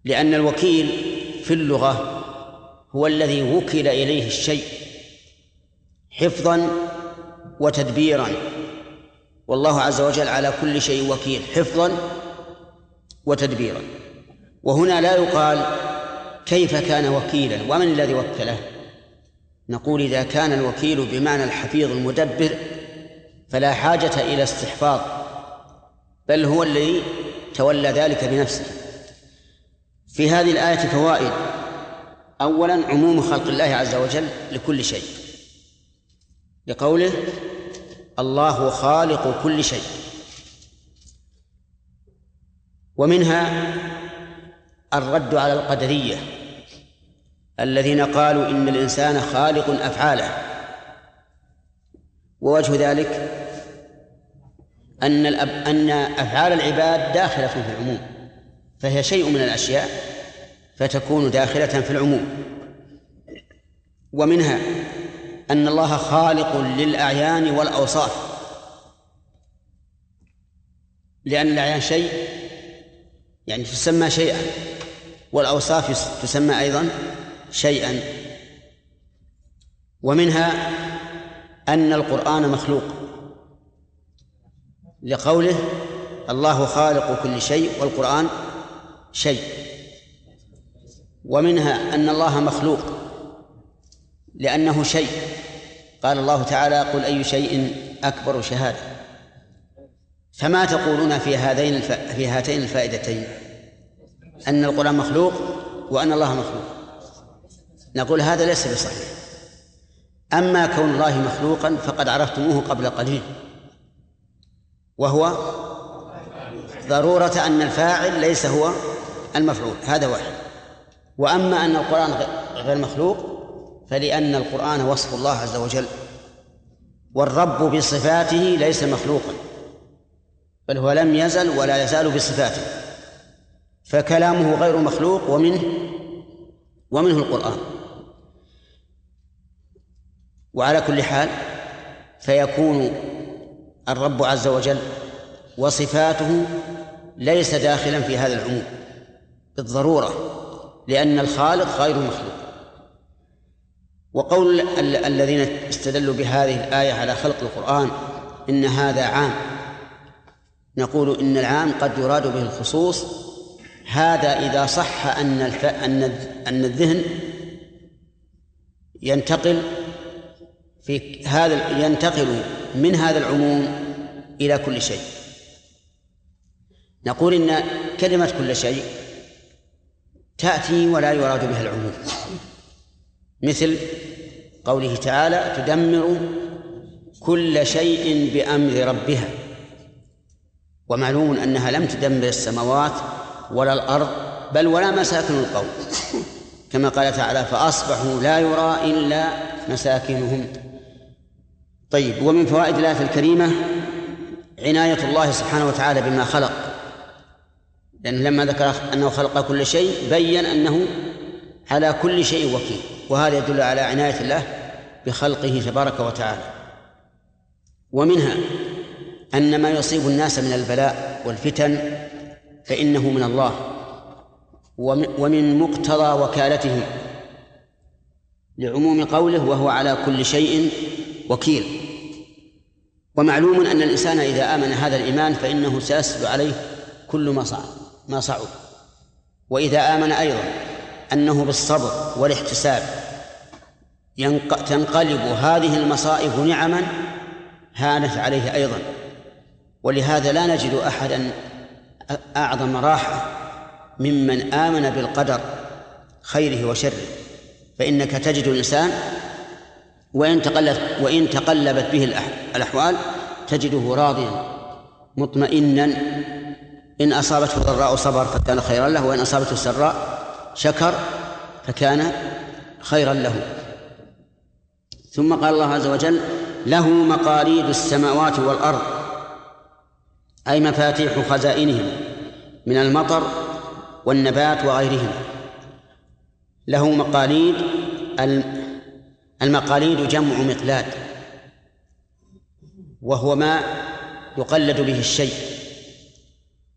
لأن الوكيل في اللغة هو الذي وكل إليه الشيء حفظا وتدبيرا. والله عز وجل على كل شيء وكيل حفظا وتدبيرا. وهنا لا يقال كيف كان وكيلا ومن الذي وكله؟ نقول إذا كان الوكيل بمعنى الحفيظ المدبر فلا حاجة إلى استحفاظ بل هو الذي تولى ذلك بنفسه. في هذه الآية فوائد. أولا عموم خلق الله عز وجل لكل شيء. لقوله الله خالق كل شيء. ومنها الرد على القدرية. الذين قالوا إن الإنسان خالق أفعاله. ووجه ذلك أن الأب أن أفعال العباد داخلة في العموم فهي شيء من الأشياء فتكون داخلة في العموم. ومنها أن الله خالق للأعيان والأوصاف. لأن الأعيان شيء يعني تسمى شيئا والأوصاف تسمى أيضا شيئا. ومنها أن القرآن مخلوق. لقوله الله خالق كل شيء والقرآن شيء. ومنها أن الله مخلوق لأنه شيء. قال الله تعالى قل أي شيء أكبر شهادة. فما تقولون في هذين الف... في هاتين الفائدتين؟ أن القرآن مخلوق وأن الله مخلوق. نقول هذا ليس بصحيح. أما كون الله مخلوقا فقد عرفتموه قبل قليل. وهو ضرورة أن الفاعل ليس هو المفعول هذا واحد. وأما أن القرآن غير مخلوق فلأن القرآن وصف الله عز وجل والرب بصفاته ليس مخلوقا بل هو لم يزل ولا يزال بصفاته. فكلامه غير مخلوق ومنه ومنه القرآن. وعلى كل حال فيكون الرب عز وجل وصفاته ليس داخلا في هذا العموم بالضرورة لأن الخالق غير مخلوق. وقول الذين استدلوا بهذه الآية على خلق القرآن إن هذا عام نقول إن العام قد يراد به الخصوص هذا إذا صح أن الف... أن أن الذهن ينتقل في هذا ينتقل من هذا العموم إلى كل شيء. نقول إن كلمة كل شيء تأتي ولا يراد بها العموم. مثل قوله تعالى تدمر كل شيء بأمر ربها. ومعلوم أنها لم تدمر السماوات ولا الأرض بل ولا مساكن القوم. كما قال تعالى فأصبحوا لا يرى إلا مساكنهم. طيب ومن فوائد الآية الكريمة عناية الله سبحانه وتعالى بما خلق. لأنه لما ذكر أنه خلق كل شيء بين أنه على كل شيء وكيل. وهذا يدل على عناية الله بخلقه تبارك وتعالى. ومنها أن ما يصيب الناس من البلاء والفتن فإنه من الله. ومن مقتضى وكالته لعموم قوله وهو على كل شيء وكيل. ومعلوم أن الإنسان إذا آمن هذا الإيمان فإنه سيسهل عليه كل ما صعب ما صعب وإذا آمن أيضا أنه بالصبر والاحتساب تنقلب هذه المصائب نعما هانت عليه أيضا. ولهذا لا نجد أحدا أعظم راحة ممن آمن بالقدر خيره وشره. فإنك تجد الإنسان وإن تقلبت وإن تقلبت به الأحوال تجده راضيا مطمئنا. إن أصابته ضراء صبر فكان خيرا له وإن أصابته سراء شكر فكان خيرا له. ثم قال الله عز وجل له مقاليد السماوات والأرض أي مفاتيح خزائنهما من المطر والنبات وغيرهما له مقاليد المقاليد جمع مقلاد وهو ما يقلد به الشيء.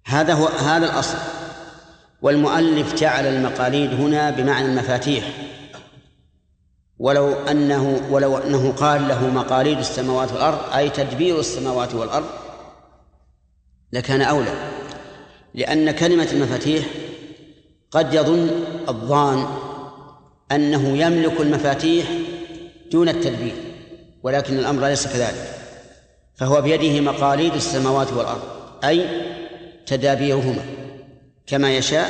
هذا هو هذا الأصل. والمؤلف جعل المقاليد هنا بمعنى المفاتيح. ولو أنه ولو أنه قال له مقاليد السماوات والأرض أي تدبير السماوات والأرض لكان أولى. لأن كلمة المفاتيح قد يظن الظان أنه يملك المفاتيح دون التدبير ولكن الأمر ليس كذلك. فهو بيده مقاليد السماوات والأرض أي تدابيرهما كما يشاء.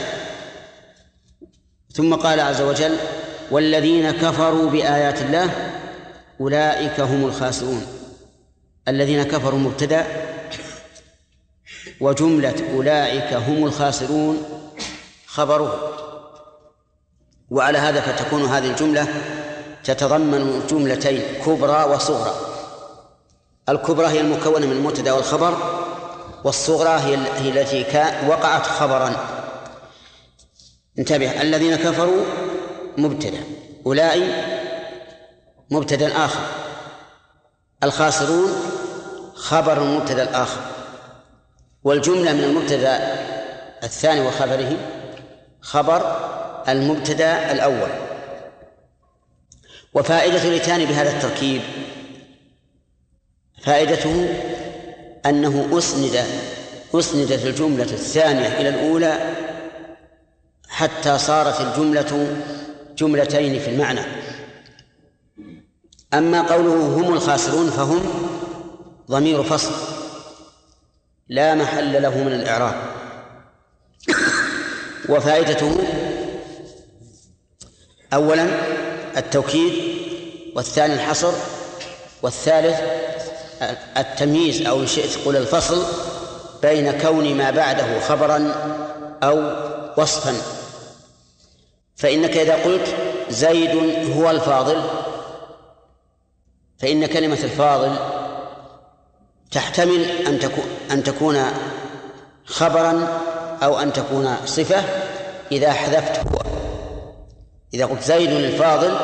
ثم قال عز وجل والذين كفروا بآيات الله أولئك هم الخاسرون. الذين كفروا مبتدأ وجملة أولئك هم الخاسرون خبره. وعلى هذا فتكون هذه الجملة تتضمن جملتين كبرى وصغرى. الكبرى هي المكونة من المبتدأ والخبر والصغرى هي التي وقعت خبرا. انتبه الذين كفروا مبتدأ أولئك مبتدا آخر. الخاسرون خبر المبتدا الآخر. والجملة من المبتدا الثاني وخبره خبر المبتدا الأول. وفائدة الإتيان بهذا التركيب فائدته أنه أسند أسندت الجملة الثانية إلى الأولى حتى صارت الجملة جملتين في المعنى. أما قوله هم الخاسرون فهم ضمير فصل لا محل له من الإعراب. وفائدته أولا التوكيد والثاني الحصر والثالث التمييز أو إن شئت قل الفصل بين كون ما بعده خبرا أو وصفا. فإنك إذا قلت زيد هو الفاضل فإن كلمة الفاضل تحتمل أن تكون أن تكون خبرا أو أن تكون صفة إذا حذفت هو إذا قلت زيد الفاضل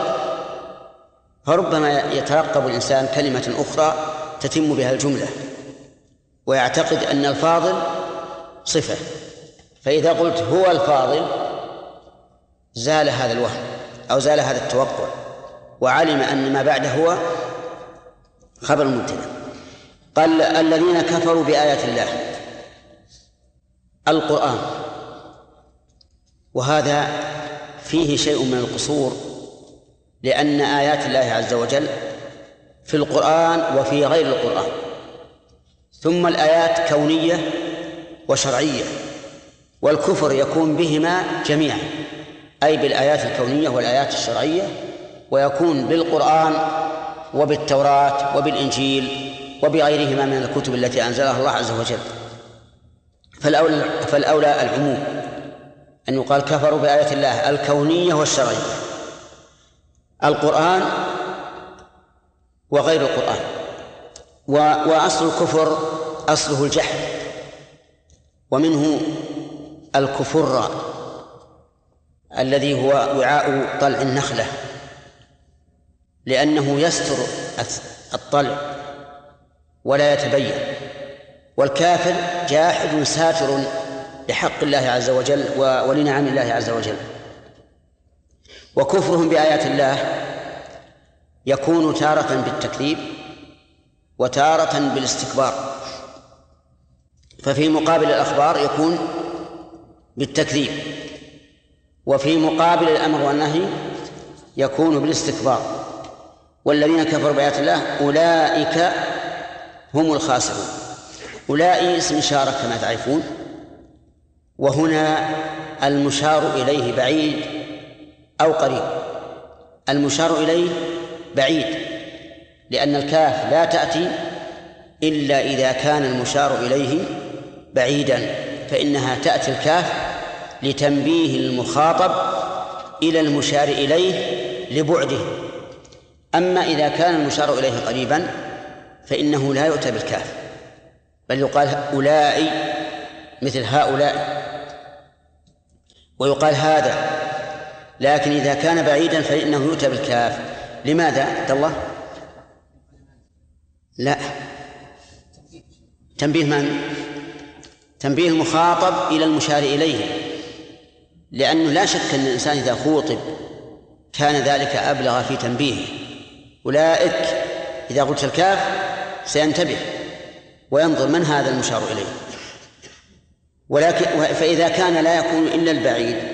فربما يترقب الإنسان كلمة أخرى تتم بها الجملة ويعتقد أن الفاضل صفة فإذا قلت هو الفاضل زال هذا الوهم أو زال هذا التوقع وعلم أن ما بعده هو خبر مبتدأ. قال الذين كفروا بآيات الله القرآن وهذا فيه شيء من القصور لأن آيات الله عز وجل في القرآن وفي غير القرآن. ثم الآيات كونية وشرعية والكفر يكون بهما جميعا أي بالآيات الكونية والآيات الشرعية ويكون بالقرآن وبالتوراة وبالإنجيل وبغيرهما من الكتب التي أنزلها الله عز وجل. فالأولى, فالأولى العموم أن يقال كفروا بآيات الله الكونية والشرعية. القرآن وغير القرآن. وأصل الكفر أصله الجحد ومنه الكفر الذي هو وعاء طلع النخلة لأنه يستر الطلع ولا يتبين. والكافر جاحد ساتر لحق الله عز وجل ولنعم الله عز وجل. وكفرهم بآيات الله يكون تارة بالتكذيب وتارة بالاستكبار. ففي مقابل الأخبار يكون بالتكذيب وفي مقابل الأمر والنهي يكون بالاستكبار. والذين كفروا بآيات الله أولئك هم الخاسرون. أولئك اسم إشارة كما تعرفون وهنا المشار إليه بعيد أو قريب. المشار إليه بعيد لأن الكاف لا تأتي إلا إذا كان المشار إليه بعيدا فإنها تأتي الكاف لتنبيه المخاطب إلى المشار إليه لبعده. أما إذا كان المشار إليه قريبا فإنه لا يؤتى بالكاف بل يقال أولئك مثل هؤلاء ويقال هذا لكن إذا كان بعيدا فإنه يؤتى بالكاف. لماذا؟ عبد الله؟ لا. تنبيه من؟ تنبيه المخاطب إلى المشار إليه. لأنه لا شك أن الإنسان إذا خوطب كان ذلك أبلغ في تنبيهه أولئك إذا قلت الكاف سينتبه وينظر من هذا المشار إليه. ولكن فإذا كان لا يكون إلا البعيد.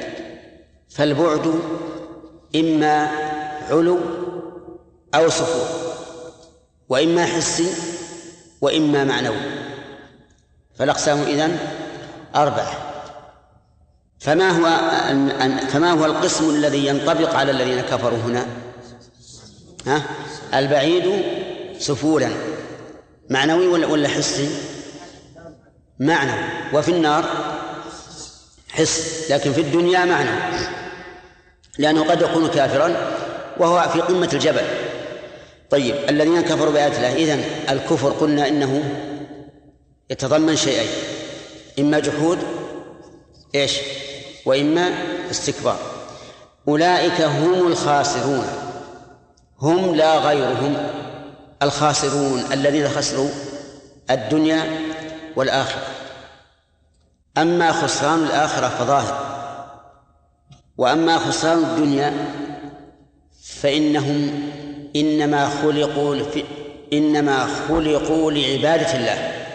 فالبعد إما علو أو سفور وإما حسي وإما معنوي فالأقسام إذن أربعة فما هو فما هو القسم الذي ينطبق على الذين كفروا هنا؟ ها؟ البعيد سفولا معنوي ولا حسي؟ معنوي وفي النار حس لكن في الدنيا معنوي لأنه قد يكون كافرا وهو في قمة الجبل. طيب الذين كفروا بآيات الله إذن الكفر قلنا إنه يتضمن شيئين إما جحود إيش؟ وإما استكبار. أولئك هم الخاسرون هم لا غيرهم الخاسرون الذين خسروا الدنيا والآخرة. أما خسران الآخرة فظاهر. وأما خسران الدنيا فإنهم إنما خلقوا إنما خلقوا لعبادة الله.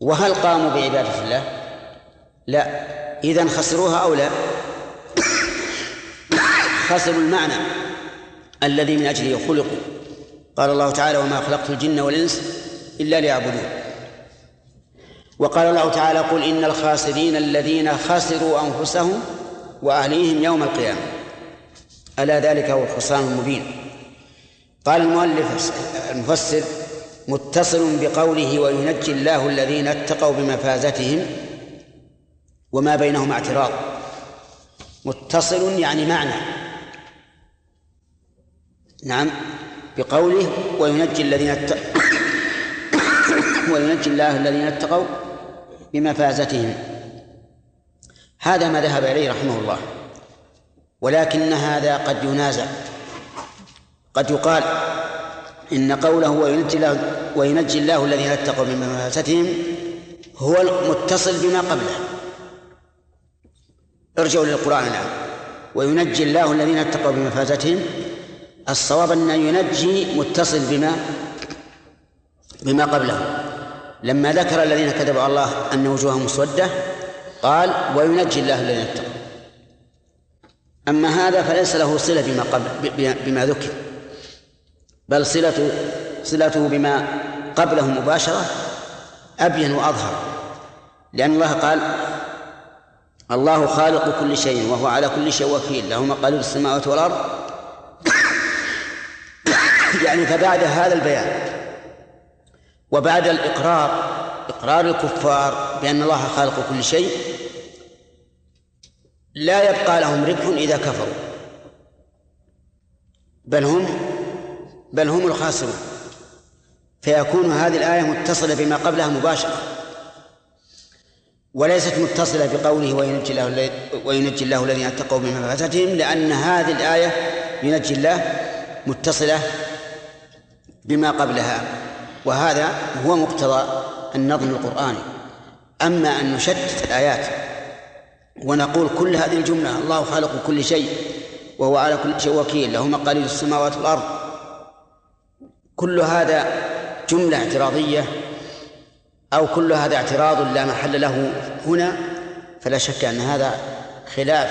وهل قاموا بعبادة الله؟ لا. إذا خسروها أو لا؟ خسروا المعنى الذي من أجله خلقوا. قال الله تعالى وما خلقت الجن والإنس إلا ليعبدون. وقال الله تعالى قل إن الخاسرين الذين خسروا أنفسهم وأهليهم يوم القيامة. ألا ذلك هو الخسران المبين. قال المؤلف المفسر متصل بقوله وينجي الله الذين اتقوا بمفازتهم وما بينهما اعتراض. متصل يعني معنى. نعم بقوله وينجي الذين وينجي الله الذين اتقوا بمفازتهم. هذا ما ذهب إليه رحمه الله. ولكن هذا قد ينازع. قد يقال إن قوله وينجي الله وينجي الله الذين اتقوا من مفاستهم هو المتصل بما قبله. ارجعوا للقرآن الآن. وينجي الله الذين اتقوا بمفازتهم الصواب أن ينجي متصل بما بما قبله. لما ذكر الذين كذبوا على الله أن وجوههم مسودة قال وينجي الله الذين اتقوا. أما هذا فليس له صلة بما قبل بما ذكر بل صلة صلته بما قبله مباشرة أبين وأظهر لأن الله قال الله خالق كل شيء وهو على كل شيء وكيل له مقاليد السماوات والأرض. يعني فبعد هذا البيان وبعد الإقرار إقرار الكفار بأن الله خالق كل شيء لا يبقى لهم ربح إذا كفروا. بل هم بل هم الخاسرون. فيكون هذه الآية متصلة بما قبلها مباشرة. وليست متصلة بقوله وينجي الله وينجي الله الذين اتقوا بمفازتهم لأن هذه الآية ينجي الله متصلة بما قبلها. وهذا هو مقتضى النظم القرآني. أما أن نشتت الآيات ونقول كل هذه الجملة الله خالق كل شيء وهو على كل شيء وكيل له مقاليد السماوات والأرض. كل هذا جملة اعتراضية أو كل هذا اعتراض لا محل له هنا فلا شك أن هذا خلاف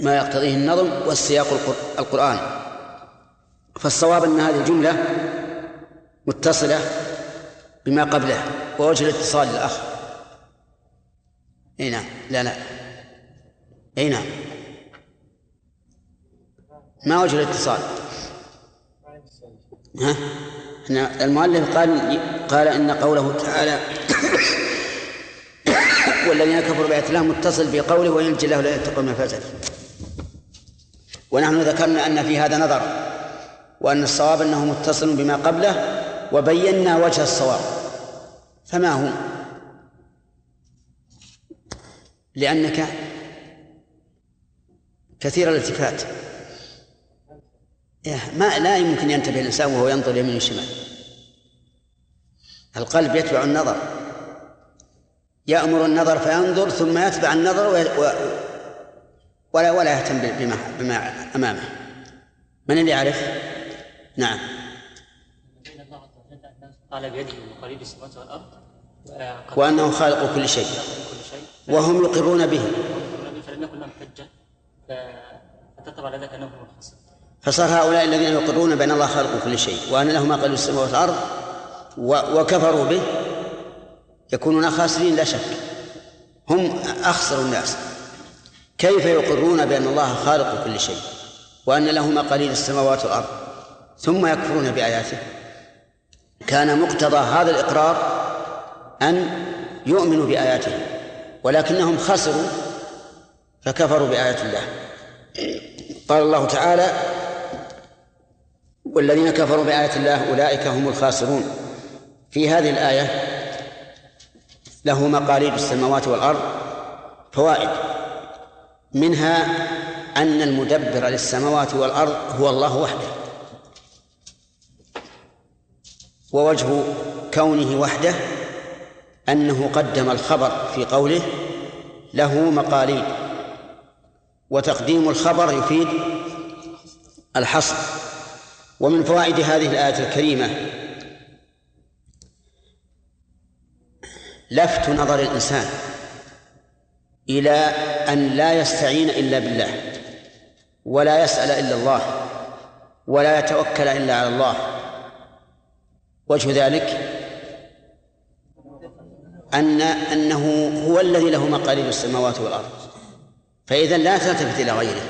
ما يقتضيه النظم والسياق القرآن. فالصواب أن هذه الجملة متصلة بما قبله ووجه الاتصال للأخ. أي نعم لا لا. أي نعم. ما وجه الاتصال؟ ها؟ المؤلف قال قال إن قوله تعالى والذين كفروا بآيات الله متصل بقوله وينجي الله لا يتقوا من فسد ونحن ذكرنا أن في هذا نظر وأن الصواب أنه متصل بما قبله وبينا وجه الصواب. فما هو؟ لأنك كثير الالتفات. ما لا يمكن ينتبه الإنسان وهو ينظر يمين وشمال. القلب يتبع النظر. يأمر النظر فينظر ثم يتبع النظر. ولا ولا يهتم بما بما أمامه. من اللي يعرف؟ نعم. قال بيده مقاليد السماوات والأرض وأنه خالق كل شيء. وهم يقرون به. فلم يكن لهم حجة فتطبع ذلك انهم فصار هؤلاء الذين يقرون بأن الله خالق كل شيء وأن له ما قالوا السماوات والأرض وكفروا به. يكونون خاسرين لا شك. هم أخسر الناس. كيف يقرون بأن الله خالق كل شيء؟ وأن له مقاليد السماوات والأرض. ثم يكفرون بآياته. كان مقتضى هذا الإقرار أن يؤمنوا بآياته ولكنهم خسروا فكفروا بآيات الله. قال الله تعالى والذين كفروا بآيات الله أولئك هم الخاسرون. في هذه الآية له مقاليد السماوات والأرض فوائد. منها أن المدبر للسماوات والأرض هو الله وحده. ووجه كونه وحده أنه قدم الخبر في قوله له مقاليد وتقديم الخبر يفيد الحصر. ومن فوائد هذه الآية الكريمة لفت نظر الإنسان إلى أن لا يستعين إلا بالله ولا يسأل إلا الله ولا يتوكل إلا على الله. وجه ذلك أن أنه هو الذي له مقاليد السماوات والأرض. فإذا لا تلتفت إلى غيره.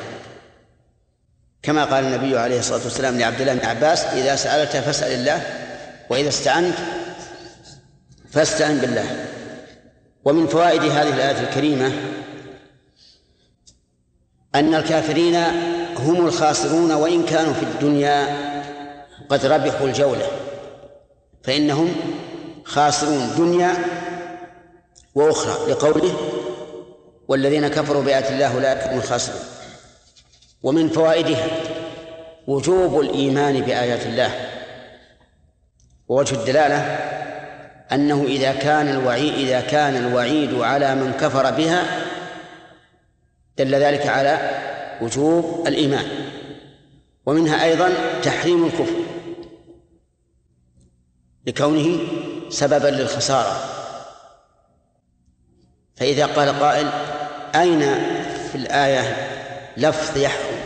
كما قال النبي عليه الصلاة والسلام لعبد الله بن عباس إذا سألت فاسأل الله وإذا استعنت فاستعن بالله. ومن فوائد هذه الآية الكريمة أن الكافرين هم الخاسرون وإن كانوا في الدنيا قد ربحوا الجولة. فإنهم خاسرون دنيا وأخرى لقوله والذين كفروا بآيات الله أولئك هم الخاسرون. ومن فوائدها وجوب الإيمان بآيات الله. ووجه الدلالة أنه إذا كان الوعيد إذا كان الوعيد على من كفر بها دل ذلك على وجوب الإيمان. ومنها أيضا تحريم الكفر. لكونه سببا للخسارة. فإذا قال قائل أين في الآية لفظ يحرم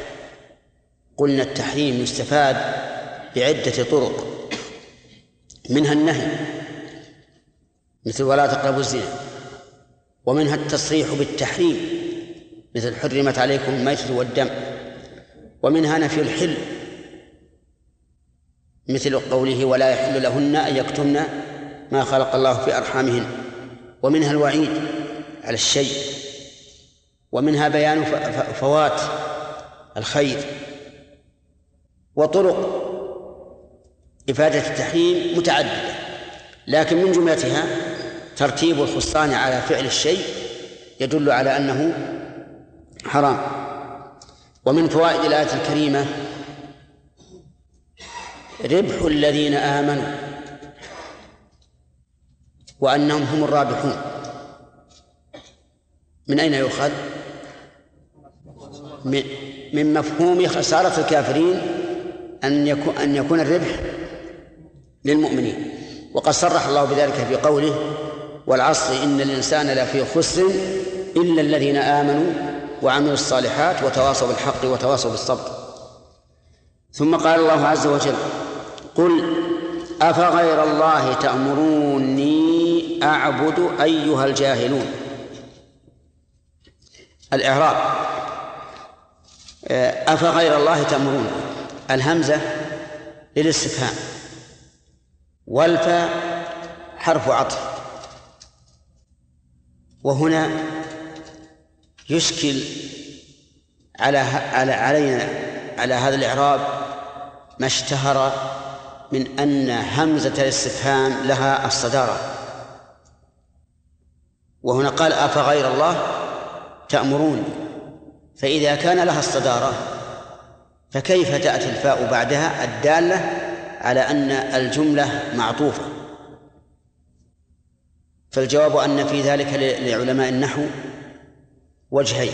قلنا التحريم يستفاد بعدة طرق. منها النهي مثل ولا تقربوا الزنا. ومنها التصريح بالتحريم مثل حرمت عليكم الميتة والدم. ومنها نفي الحل مثل قوله ولا يحل لهن أن يكتمن ما خلق الله في أرحامهن ومنها الوعيد على الشيء ومنها بيان فوات الخير وطرق إفادة التحريم متعددة لكن من جملتها ترتيب الخصان على فعل الشيء يدل على أنه حرام. ومن فوائد الآية الكريمة ربح الذين آمنوا وأنهم هم الرابحون. من أين يؤخذ؟ من مفهوم خسارة الكافرين أن يكون أن يكون الربح للمؤمنين. وقد صرح الله بذلك في قوله والعصر إن الإنسان لفي خسر إلا الذين آمنوا وعملوا الصالحات وتواصوا بالحق وتواصوا بالصبر. ثم قال الله عز وجل قل أفغير الله تأمروني أعبد أيها الجاهلون. الإعراب أفغير الله تأمرون الهمزة للاستفهام والفاء حرف عطف. وهنا يشكل على على علينا على هذا الإعراب ما اشتهر من أن همزة الاستفهام لها الصدارة. وهنا قال أفغير الله تأمرون. فإذا كان لها الصدارة فكيف تأتي الفاء بعدها الدالة على أن الجملة معطوفة؟ فالجواب أن في ذلك لعلماء النحو وجهين.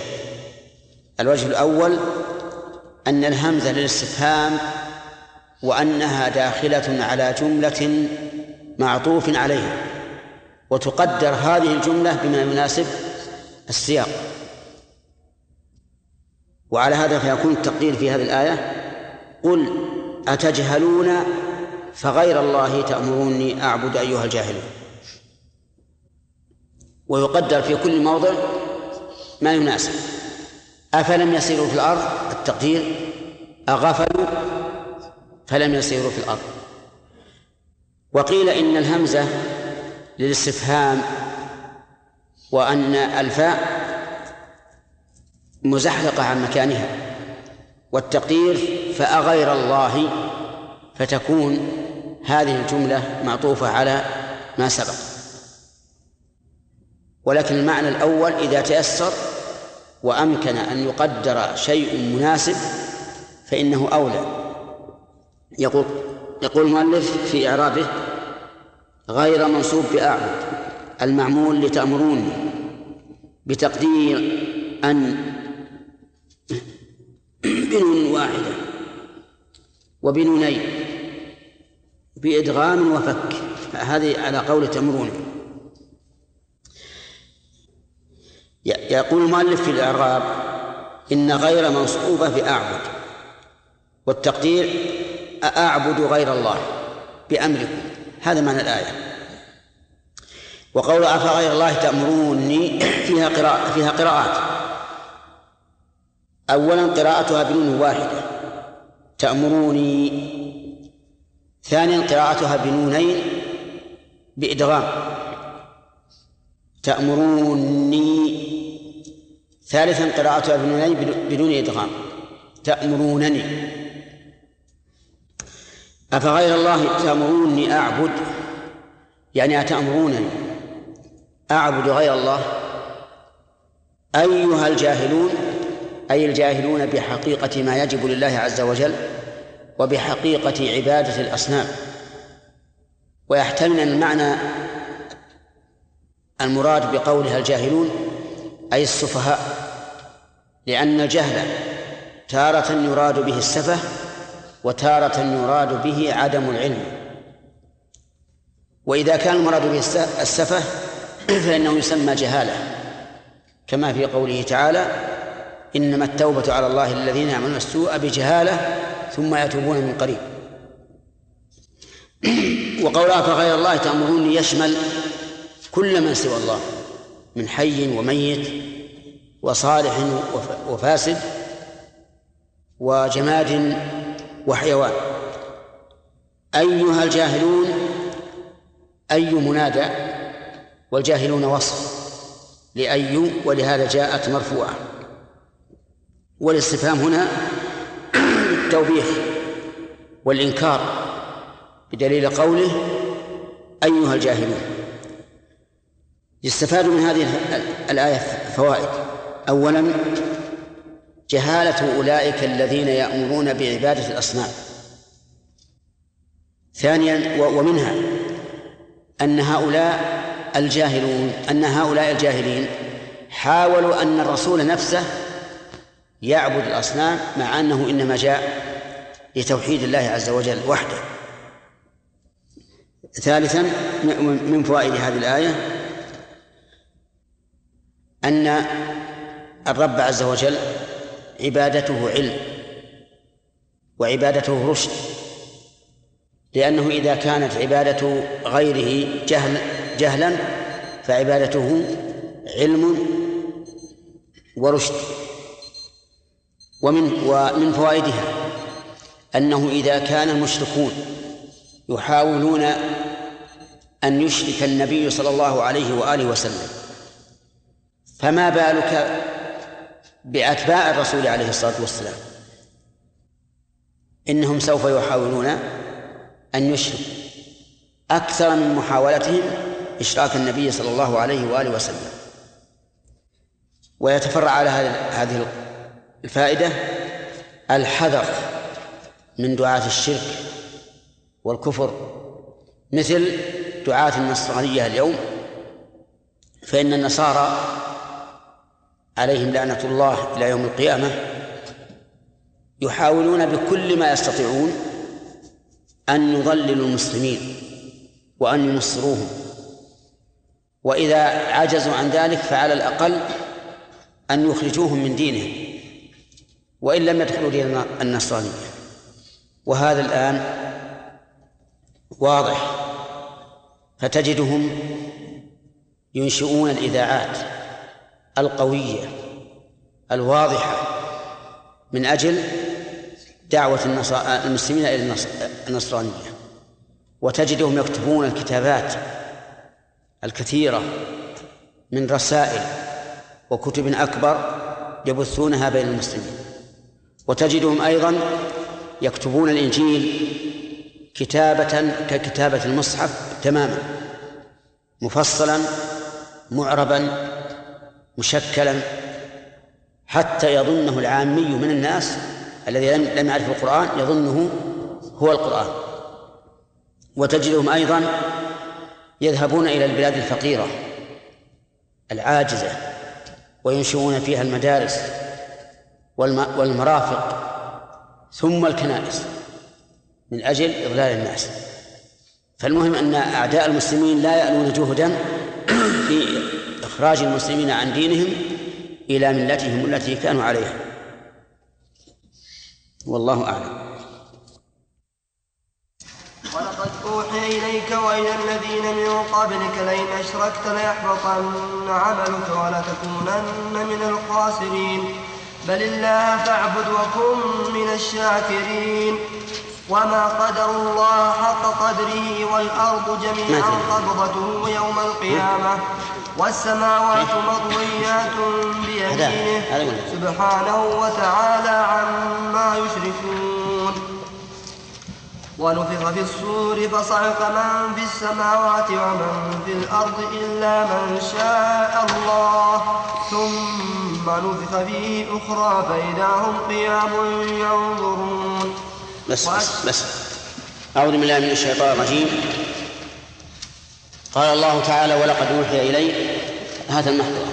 الوجه الأول أن الهمزة للاستفهام وأنها داخلة على جملة معطوف عليها وتقدر هذه الجملة بما يناسب السياق. وعلى هذا فيكون التقدير في هذه الآية قل أتجهلون فغير الله تأمروني أعبد أيها الجاهلون. ويقدر في كل موضع ما يناسب. أفلم يسيروا في الأرض؟ التقدير أغفلوا فلم يسيروا في الأرض. وقيل إن الهمزة للاستفهام وأن الفاء مزحلقة عن مكانها والتقدير فأغير الله فتكون هذه الجملة معطوفة على ما سبق. ولكن المعنى الأول إذا تيسر وأمكن أن يقدر شيء مناسب فإنه أولى. يقول يقول المؤلف في إعرابه غير منصوب بأعبد المعمول لتأمروني بتقدير أن بنون واحدة وبنونين بإدغام وفك هذه على قول تأمروني يقول المؤلف في الإعراب إن غير منصوبة بأعبد والتقدير أعبد غير الله بأمركم. هذا معنى الآية. وقول أفغير الله تأمروني فيها قراءة فيها قراءات. أولا قراءتها بنون واحدة. تأمروني. ثانيا قراءتها بنونين بإدغام. تأمروني. ثالثا قراءتها بنونين بدون إدغام. تأمرونني. أفغير الله تأمروني أعبد؟ يعني أتأمرونني؟ أعبد غير الله؟ أيها الجاهلون أي الجاهلون بحقيقة ما يجب لله عز وجل وبحقيقة عبادة الأصنام. ويحتمل المعنى المراد بقولها الجاهلون أي السفهاء لأن الجهل تارة يراد به السفه وتارة يراد به عدم العلم. وإذا كان المراد به السفه فإنه يسمى جهالة. كما في قوله تعالى إنما التوبة على الله للذين يعملون السوء بجهالة ثم يتوبون من قريب. وقولها فغير الله تأمروني يشمل كل من سوى الله من حي وميت وصالح وفاسد وجماد وحيوان. أيها الجاهلون أي منادى والجاهلون وصف لأي ولهذا جاءت مرفوعة. والاستفهام هنا التوبيخ والإنكار بدليل قوله أيها الجاهلون. يستفاد من هذه الآية فوائد. أولا جهالة أولئك الذين يأمرون بعبادة الأصنام. ثانيا ومنها أن هؤلاء الجاهلون أن هؤلاء الجاهلين حاولوا أن الرسول نفسه يعبد الأصنام مع أنه إنما جاء لتوحيد الله عز وجل وحده. ثالثا من فوائد هذه الآية أن الرب عز وجل عبادته علم وعبادته رشد لأنه إذا كانت عبادة غيره جهل جهلا فعبادته علم ورشد. ومن ومن فوائدها أنه إذا كان المشركون يحاولون أن يشرك النبي صلى الله عليه وآله وسلم فما بالك بأتباع الرسول عليه الصلاة والسلام. إنهم سوف يحاولون أن يشركوا أكثر من محاولتهم إشراك النبي صلى الله عليه وآله وسلم. ويتفرع على هذه الفائدة الحذر من دعاة الشرك والكفر. مثل دعاة النصرانية اليوم فإن النصارى عليهم لعنة الله إلى يوم القيامة يحاولون بكل ما يستطيعون أن يضللوا المسلمين وأن ينصروهم. وإذا عجزوا عن ذلك فعلى الأقل أن يخرجوهم من دينهم وإن لم يدخلوا دين النصرانية. وهذا الآن واضح فتجدهم ينشئون الإذاعات. القوية الواضحة. من أجل دعوة المسلمين إلى النصرانية. وتجدهم يكتبون الكتابات الكثيرة من رسائل وكتب أكبر يبثونها بين المسلمين. وتجدهم أيضا يكتبون الإنجيل كتابة ككتابة المصحف تماما مفصلا معربا. مشكلا حتى يظنه العامي من الناس الذي لم يعرف القرآن يظنه هو القرآن. وتجدهم أيضا يذهبون إلى البلاد الفقيرة العاجزة وينشئون فيها المدارس والمرافق ثم الكنائس من أجل إضلال الناس. فالمهم أن أعداء المسلمين لا يألون جهدا في إخراج المسلمين عن دينهم إلى ملتهم التي كانوا عليها. والله أعلم. ولقد أوحي إليك وإلى الذين من قبلك لئن أشركت ليحبطن عملك ولتكونن من الخاسرين. بل الله فاعبد وكن من الشاكرين. وما قدر الله حق قدره والأرض جميعا قبضته يوم القيامة. والسماوات مطويات بيمينه سبحانه وتعالى عما يشركون. ونفخ في الصور فصعق من في السماوات ومن في الأرض إلا من شاء الله. ثم نفخ فيه أخرى فإذا هم قيام ينظرون. بس بس بس. أعوذ بالله من الشيطان الرجيم. قال الله تعالى ولقد أوحي إليك هذا المحضر.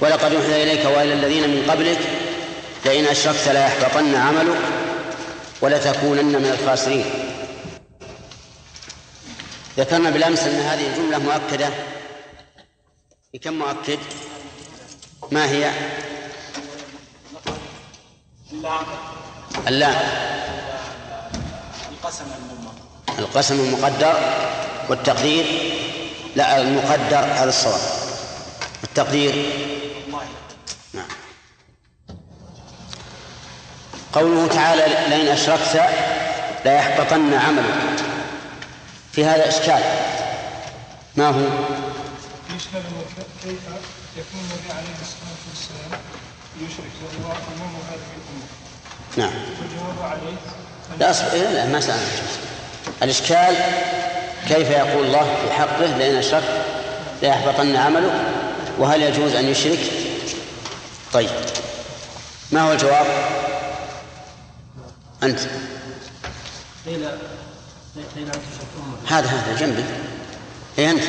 ولقد أوحي إليك وإلى الذين من قبلك لئن أشركت ليحبطن عملك ولتكونن من الخاسرين. ذكرنا بالأمس أن هذه الجملة مؤكدة. بكم مؤكد؟ ما هي؟ اللام. القسم القسم المقدر. والتقدير لا المقدر على الصواب. التقدير. نعم. قوله تعالى لئن أشركت لا يحبطن عملك. في هذا إشكال. ما هو؟ يشكل كيف يكون النبي عليه الصلاة والسلام يشرك وهو أمام هذه الأمة؟ نعم. فالجواب عليه لا أصبر لا, لا ما سألنا الإشكال كيف يقول الله في حقه لئن أشركت ليحبطن عملك وهل يجوز أن يشرك؟ طيب ما هو الجواب؟ أنت. قيل قيل هذا هذا جنبي. أي أنت.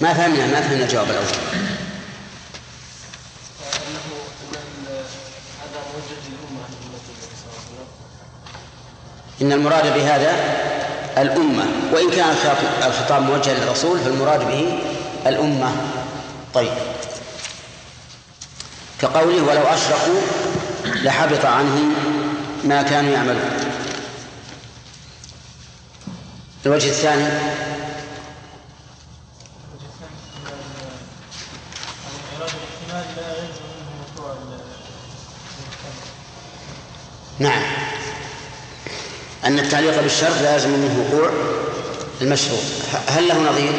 ما فهمنا ما فهمنا الجواب الأول. إن المراد بهذا الأمة وإن كان الخطاب موجه للرسول فالمراد به الأمة. طيب. كقوله ولو أشركوا لحبط عنهم ما كانوا يعملون. الوجه الثاني. نعم. أن التعليق بالشرط لازم منه وقوع المشروط هل له نظير؟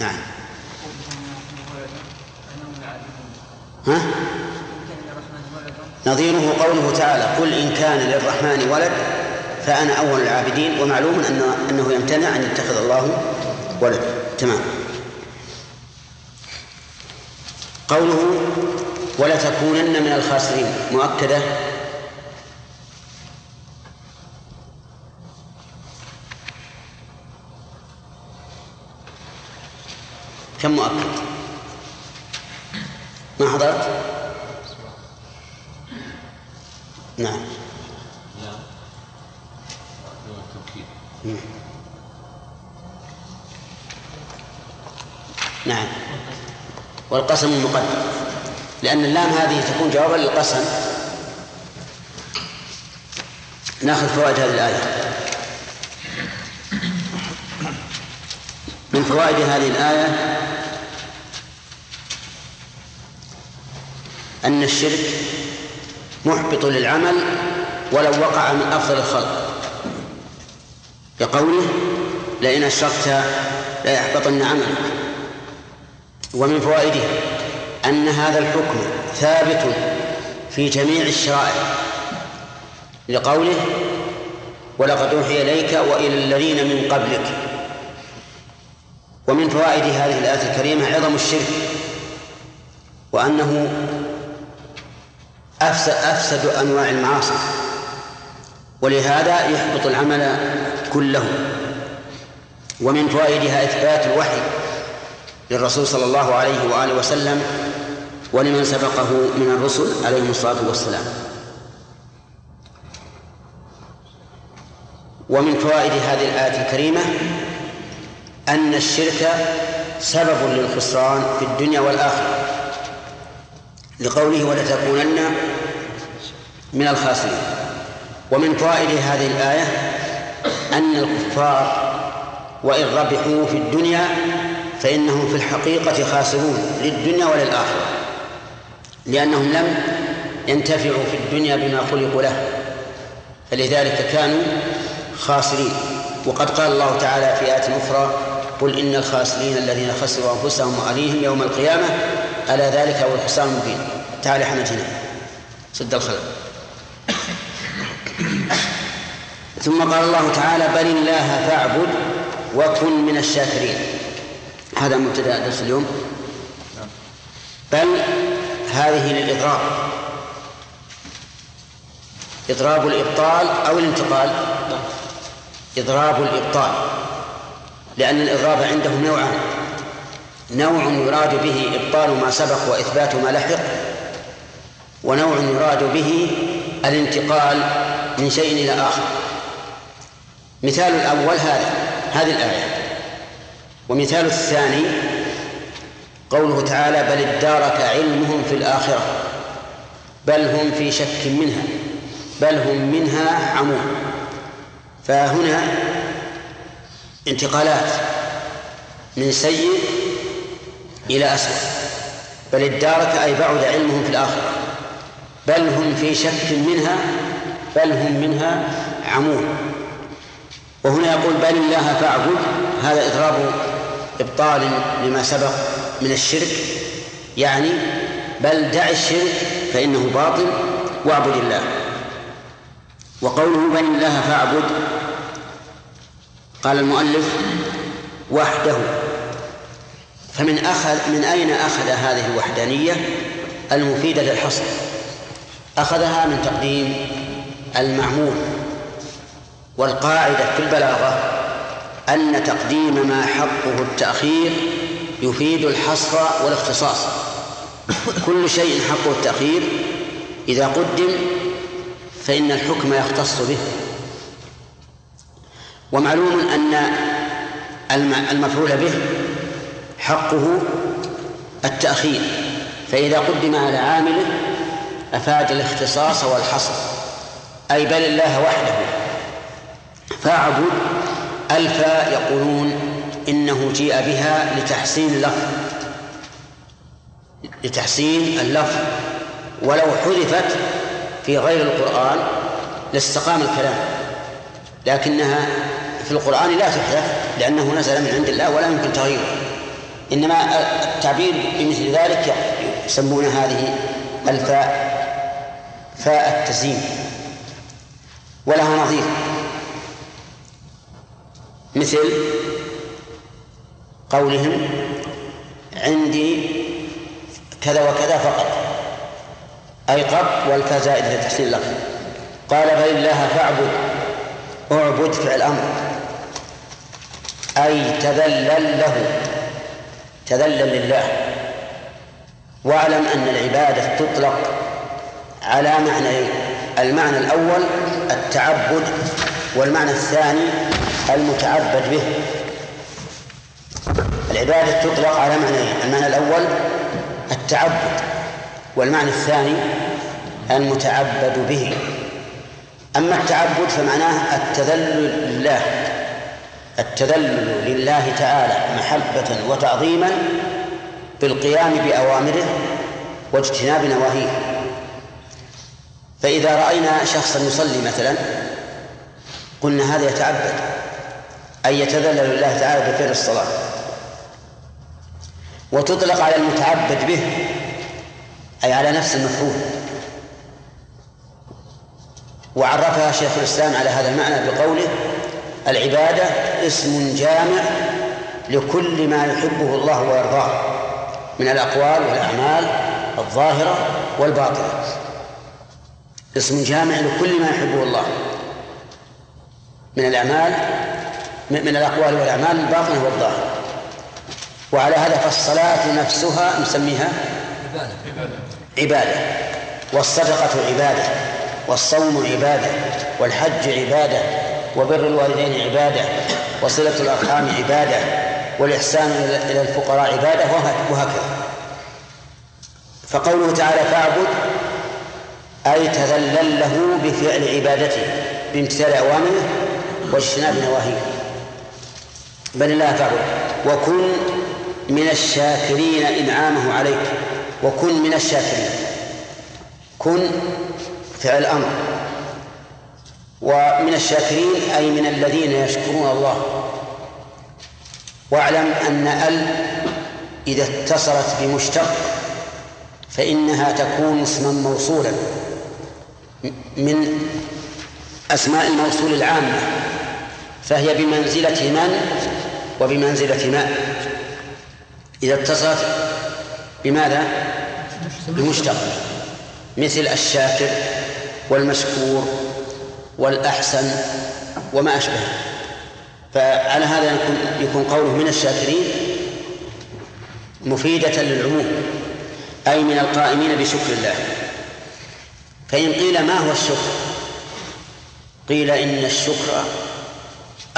نعم. ها؟ نظيره قوله تعالى قل إن كان للرحمن ولد فأنا أول العابدين. ومعلوم أنه, أنه يمتنع أن يتخذ الله ولد. تمام. قوله ولتكونن من الخاسرين. مؤكدة؟ كم مؤكد؟ ما حضرت؟ نعم. نعم. والقسم المقدم. لأن اللام هذه تكون جوابا للقسم. نأخذ فوائد هذه الآية. من فوائد هذه الآية أن الشرك محبط للعمل ولو وقع من أفضل الخلق. كقوله لئن أشركت ليحبطن عملك. ومن فوائده أن هذا الحكم ثابت في جميع الشرائع لقوله ولقد أوحي إليك وإلى الذين من قبلك ومن فوائد هذه الآية الكريمة عظم الشرك وأنه أفسد, أفسد أنواع المعاصي ولهذا يحبط العمل كله. ومن فوائدها إثبات الوحي للرسول صلى الله عليه وآله وسلم ولمن سبقه من الرسل عليهم الصلاة والسلام. ومن فوائد هذه الآية الكريمة أن الشرك سبب للخسران في الدنيا والآخرة. لقوله ولتكونن من الخاسرين. ومن فوائد هذه الآية أن الكفار وإن ربحوا في الدنيا فإنهم في الحقيقة خاسرون للدنيا وللآخرة لأنهم لم ينتفعوا في الدنيا بما خلقوا له فلذلك كانوا خاسرين. وقد قال الله تعالى في آية أخرى قل إن الخاسرين الذين خسروا أنفسهم وأهليهم يوم القيامة ألا ذلك هو الحسان المبين. تعالى حنجنا سد الخلق. ثم قال الله تعالى بل الله فاعبد وكن من الشاكرين. هذا مبتدأ درس اليوم. بل هذه للإضراب. إضراب الإبطال أو الانتقال. إضراب الإبطال. لأن الإضراب عندهم نوعان نوع يراد به إبطال ما سبق وإثبات ما لحق ونوع يراد به الانتقال من شيء إلى آخر. مثال الأول هذا هذه الآية. ومثال الثاني قوله تعالى بل ادارك علمهم في الآخرة بل هم في شك منها بل هم منها عمون. فهنا انتقالات من سيء إلى أسوأ. بل ادارك أي بعد علمهم في الآخرة. بل هم في شك منها بل هم منها عمون. وهنا يقول بل الله فاعبد هذا إضراب إبطال لما سبق من الشرك يعني بل دع الشرك فإنه باطل واعبد الله. وقوله بل الله فاعبد قال المؤلف وحده. فمن أخذ من أين أخذ هذه الوحدانية المفيدة للحصر؟ أخذها من تقديم المعمول والقاعدة في البلاغة. أن تقديم ما حقه التأخير يفيد الحصر والاختصاص. كل شيء حقه التأخير إذا قدم فإن الحكم يختص به. ومعلوم أن المفعول به حقه التأخير. فإذا قدم على عامله أفاد الاختصاص والحصر. أي بل الله وحده. فاعبد ألفا يقولون إنه جيء بها لتحسين اللفظ. لتحسين اللفظ. ولو حذفت في غير القرآن لاستقام الكلام. لكنها في القرآن لا تحذف لأنه نزل من عند الله ولا يمكن تغييره. إنما التعبير بمثل ذلك يسمون هذه الفاء فاء التزيين. ولها نظير. مثل قولهم عندي كذا وكذا فقط. أي قط والفاء زائدة لتحسين اللفظ. قال بل الله فاعبد. اعبد فعل أمر. أي تذلل له. تذلل لله. واعلم أن العبادة تطلق على معنيين. المعنى الأول التعبد والمعنى الثاني المتعبد به. العبادة تطلق على معنيين المعنى الأول التعبد والمعنى الثاني المتعبد به. أما التعبد فمعناه التذلل لله التذلل لله تعالى محبة وتعظيما بالقيام بأوامره واجتناب نواهيه. فإذا رأينا شخصا يصلي مثلا قلنا هذا يتعبد. أي يتذلل لله تعالى بفعل الصلاة. وتطلق على المتعبد به أي على نفس المفعول وعرفها شيخ الإسلام على هذا المعنى بقوله العبادة اسم جامع لكل ما يحبه الله ويرضاه من الأقوال والأعمال الظاهرة والباطنة. اسم جامع لكل ما يحبه الله من الأعمال من الأقوال والأعمال الباطنة والظاهرة وعلى هذا فالصلاة نفسها نسميها عبادة. والصدقة عبادة. والصوم عبادة. والحج عبادة. وبر الوالدين عبادة. وصلة الأرحام عبادة. والإحسان إلى الفقراء عبادة. وهكذا. فقوله تعالى فاعبد أي تذلل له بفعل عبادته. بامتثال أوامره واجتناب نواهيه. بل الله فاعبد وكن من الشاكرين إنعامه عليك. وكن من الشاكرين. كن فعل أمر. ومن الشاكرين أي من الذين يشكرون الله. واعلم أن أل إذا اتصلت بمشتق فإنها تكون اسما موصولا. من أسماء الموصول العامة. فهي بمنزلة من وبمنزلة ما إذا اتصلت بماذا؟ بمشتق. مثل الشاكر والمشكور والأحسن وما أشبه. فعلى هذا يكون, يكون قوله من الشاكرين مفيدة للعموم أي من القائمين بشكر الله. فإن قيل ما هو الشكر؟ قيل إن الشكر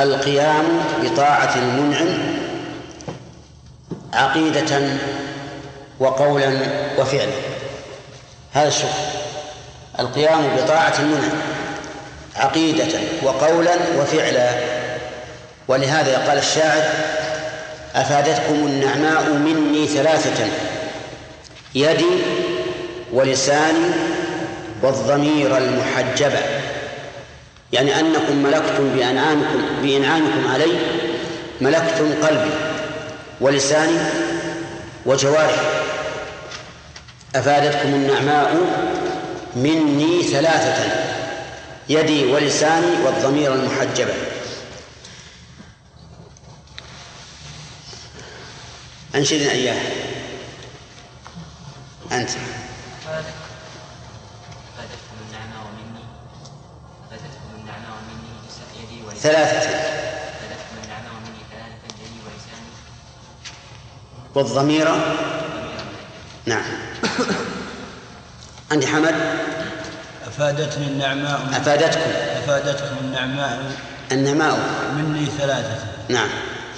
القيام بطاعة المنعم عقيدة وقولا وفعلا. هذا الشكر. القيام بطاعة المنعم عقيدة وقولا وفعلا. ولهذا قال الشاعر أفادتكم النعماء مني ثلاثة يدي ولساني والضمير المحجبة يعني أنكم ملكتم بأنعامكم بإنعامكم علي ملكتم قلبي ولساني وجوارحي. أفادتكم النعماء مني ثلاثة يدي ولساني والضمير المحجبة أنشدنا إياه. أنت. ثلاثة. والضمير؟ نعم. عندي حمد؟ أفادتني النعماء. أفادتكم. أفادتكم النعماء. النعماء. مني ثلاثة. نعم.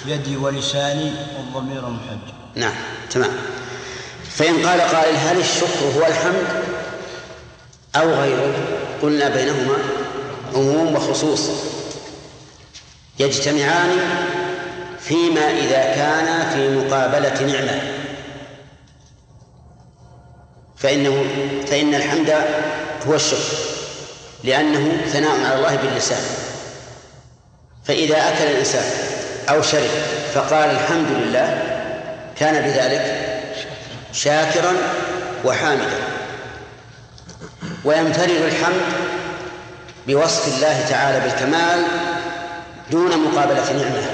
يدي ولساني والضمير محج. نعم. تمام. فإن قال قائل هل الشكر هو الحمد أو غيره؟ قلنا بينهما عموم وخصوص. يجتمعان فيما إذا كان في مقابلة نعمة. فإنه فإن الحمد هو الشكر لأنه ثناء على الله باللسان. فإذا أكل الإنسان أو شرب فقال الحمد لله كان بذلك شاكرا وحامدا. وينفرد الحمد بوصف الله تعالى بالكمال دون مقابلة نعمة.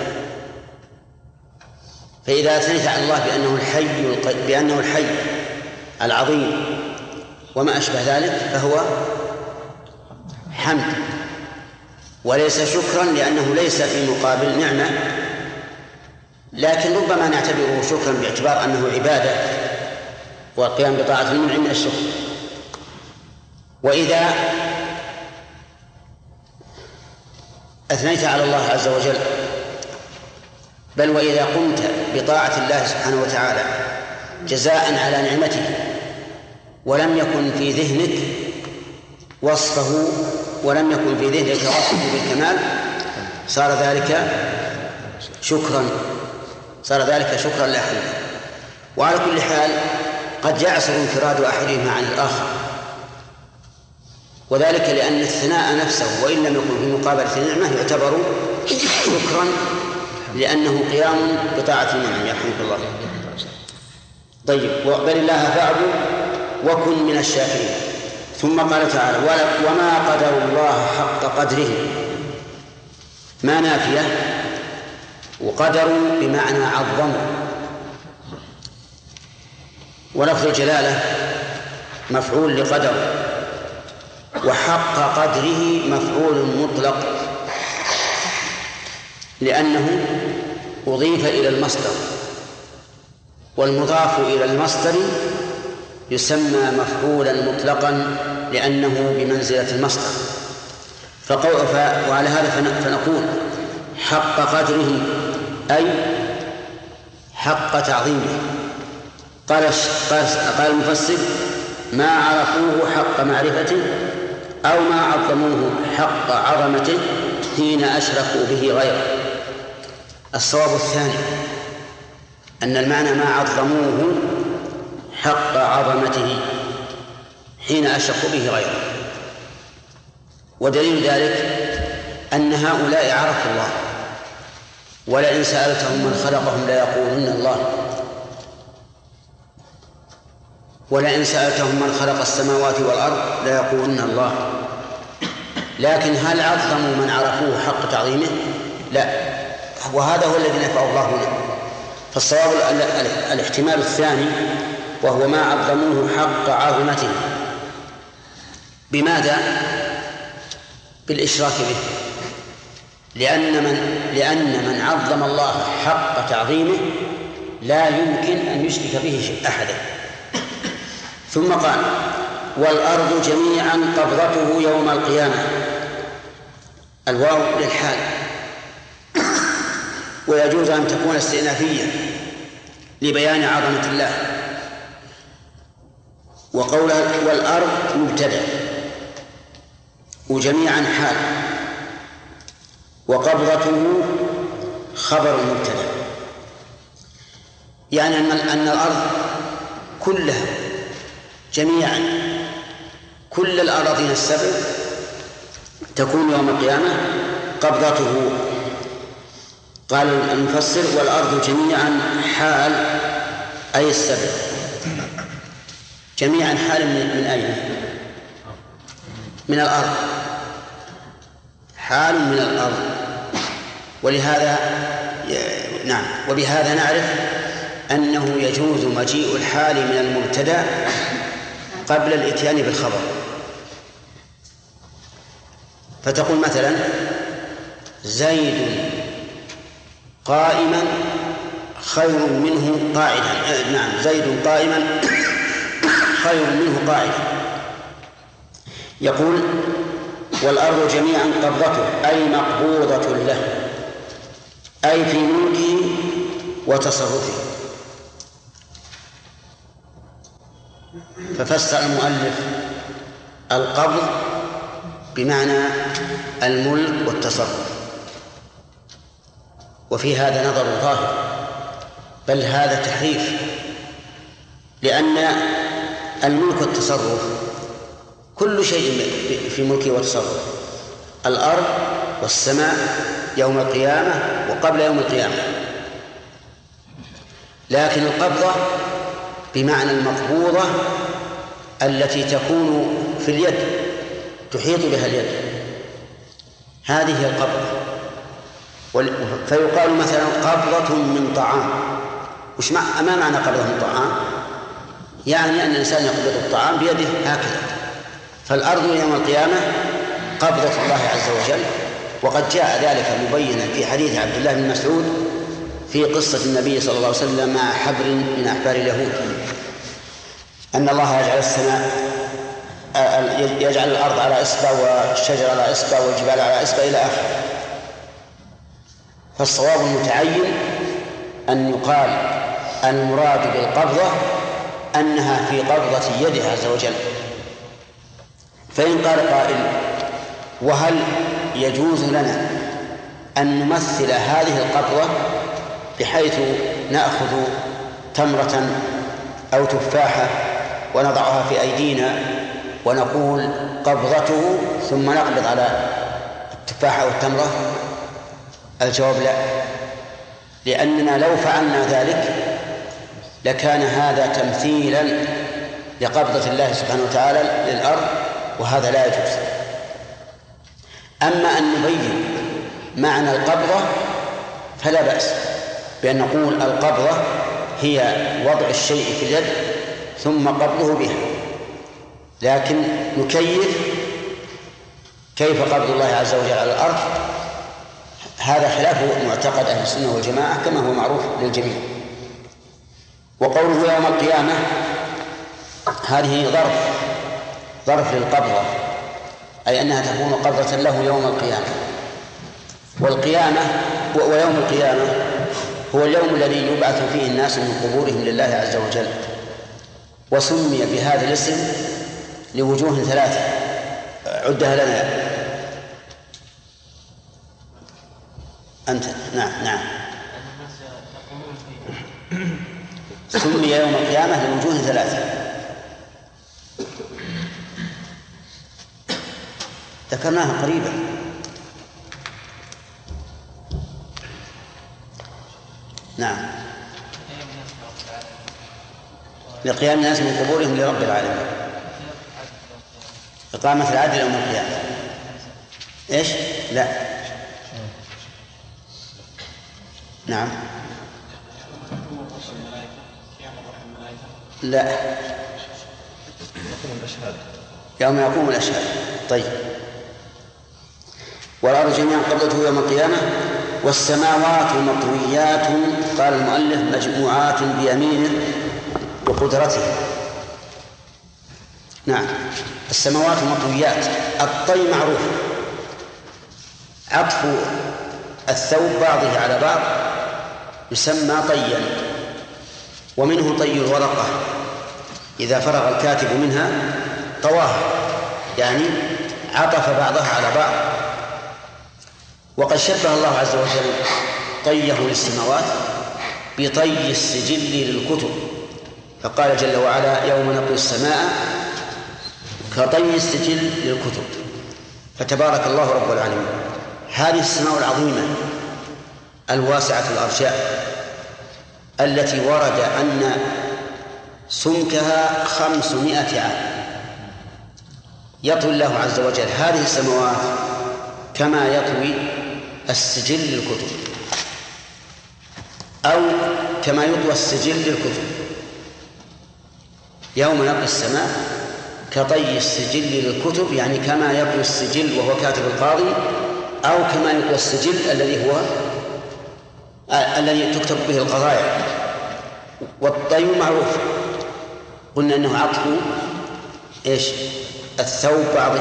فإذا أثنيت على الله بأنه الحي بأنه الحي العظيم وما أشبه ذلك فهو حمد. وليس شكرا لأنه ليس في مقابل نعمة لكن ربما نعتبره شكرا باعتبار أنه عبادة والقيام بطاعة المنعم من الشكر. وإذا أثنيت على الله عز وجل. بل وإذا قمت بطاعة الله سبحانه وتعالى جزاء على نعمته ولم يكن في ذهنك وصفه ولم يكن في ذهنك وصفه بالكمال صار ذلك شكرا صار ذلك شكرا لا حمدا وعلى كل حال قد يعسر انفراد أحدهما عن الآخر. وذلك لأن الثناء نفسه وإن لم يكن في مقابلة النعمة يعتبر شكرا لأنه قيام بطاعة المنعم يرحمك الله. طيب بل الله فاعبد وكن من الشاكرين. ثم قال تعالى وما قدر الله حق قدره. ما نافية؟ وقدروا بمعنى عظموا ولفظ الجلالة مفعول لقدر. وحق قدره مفعول مطلق لأنه أضيف إلى المصدر والمضاف إلى المصدر يسمى مفعولا مطلقا لأنه بمنزلة المصدر. وعلى هذا فنقول حق قدره أي حق تعظيمه قال قال المفسر ما عرفوه حق معرفته أو ما عظموه حق عظمته حين أشركوا به غيره. الصواب الثاني أن المعنى ما عظموه حق عظمته حين أشركوا به غيره. ودليل ذلك أن هؤلاء عرفوا الله ولئن سألتهم من خلقهم ليقولن الله. ولئن سألتهم من خلق السماوات والأرض ليقولن الله. لكن هل عظموا من عرفوه حق تعظيمه؟ لا. وهذا هو الذي نفعه الله هنا فالصواب الاحتمال الثاني وهو ما عظموه حق عظمته. بماذا؟ بالإشراك به. لأن من لأن من عظم الله حق تعظيمه لا يمكن أن يشرك به أحدا. ثم قال والأرض جميعا قبضته يوم القيامة. الواو للحال. ويجوز أن تكون استئنافية لبيان عظمة الله. وقولها والأرض مبتدأ. وجميعا حال. وقبضته خبر مبتدأ. يعني أن أن الأرض كلها جميعا كل الأراضين السبع تكون يوم القيامة قبضته. قال المفسر والأرض جميعا حال أي السبع جميعا حال من, من أين؟ من الأرض. حال من الأرض. ولهذا نعم. وبهذا نعرف أنه يجوز مجيء الحال من المبتدأ قبل الإتيان بالخبر. فتقول مثلا زيد قائما خير منه قاعدا. نعم زيد قائما خير منه قاعدا. يقول والأرض جميعا قبضته أي مقبوضة له أي في ملكه وتصرفه. ففسر المؤلف القبض بمعنى الملك والتصرف. وفي هذا نظر ظاهر بل هذا تحريف لأن الملك والتصرف كل شيء في ملكه وتصرفه الأرض والسماء يوم القيامة وقبل يوم القيامة. لكن القبضة بمعنى المقبوضة التي تكون في اليد. تحيط بها اليد. هذه القبضة فيقال مثلا قبضة من طعام. وش ما معنى قبضة من طعام؟ يعني أن الإنسان يقبض الطعام بيده هكذا. فالأرض يوم القيامة قبضة الله عز وجل. وقد جاء ذلك مبينا في حديث عبد الله بن مسعود في قصة النبي صلى الله عليه وسلم مع حبر من أحبار اليهود. أن الله يجعل السماء يجعل الأرض على إصبع والشجر على إصبع والجبال على إصبع إلى آخره فالصواب المتعين أن يقال المراد بالقبضة أنها في قبضة يده عز وجل. فإن قال قائل وهل يجوز لنا أن نمثل هذه القبضة بحيث نأخذ تمرة أو تفاحة ونضعها في أيدينا ونقول قبضته ثم نقبض على التفاحة والتمرة الجواب لا. لأننا لو فعلنا ذلك لكان هذا تمثيلا لقبضة الله سبحانه وتعالى للأرض وهذا لا يجوز. أما أن نبين معنى القبضة فلا بأس بأن نقول القبضة هي وضع الشيء في اليد ثم قبضه بها. لكن نكيف كيف قبض الله عز وجل على الأرض؟ هذا خلاف معتقد أهل السنة والجماعة كما هو معروف للجميع. وقوله يوم القيامة هذه ظرف ظرف للقبضة أي أنها تكون قبضة له يوم القيامة. والقيامة ويوم القيامة هو اليوم الذي يبعث فيه الناس من قبورهم لله عز وجل وسمي بهذا الاسم لوجوه ثلاثة. عدها لنا. أنت. نعم نعم. سمي يوم القيامة لوجوه ثلاثة. ذكرناها قريبا. نعم. لقيام الناس من قبورهم لرب العالمين. إقامة العدل يوم القيامة. إيش؟ لا. نعم. لا. يوم يقوم الأشهاد. طيب. والأرض جميعا قبضته يوم القيامة والسماوات مطويات قال المؤلف مجموعات بيمينه وقدرته. نعم. السماوات مطويات. الطي معروف. عطف الثوب بعضه على بعض يسمى طيا. ومنه طي الورقة. إذا فرغ الكاتب منها طواها يعني عطف بعضها على بعض. وقد شبه الله عز وجل طيه للسماوات بطي السجل للكتب. فقال جل وعلا يوم نطوي السماء كطي السجل للكتب. فتبارك الله رب العالمين. هذه السماء العظيمة الواسعة الأرجاء التي ورد أن سمكها خمسمائة عام. يطوي الله عز وجل هذه السماوات كما يطوي السجل للكتب. أو كما يطوى السجل للكتب. يوم نقي السماء كطي السجل للكتب يعني كما يطوي السجل وهو كاتب القاضي أو كما يطوى السجل الذي هو آه الذي تكتب به القضايا. والطي معروف. قلنا إنه عطف إيش؟ الثوب بعضه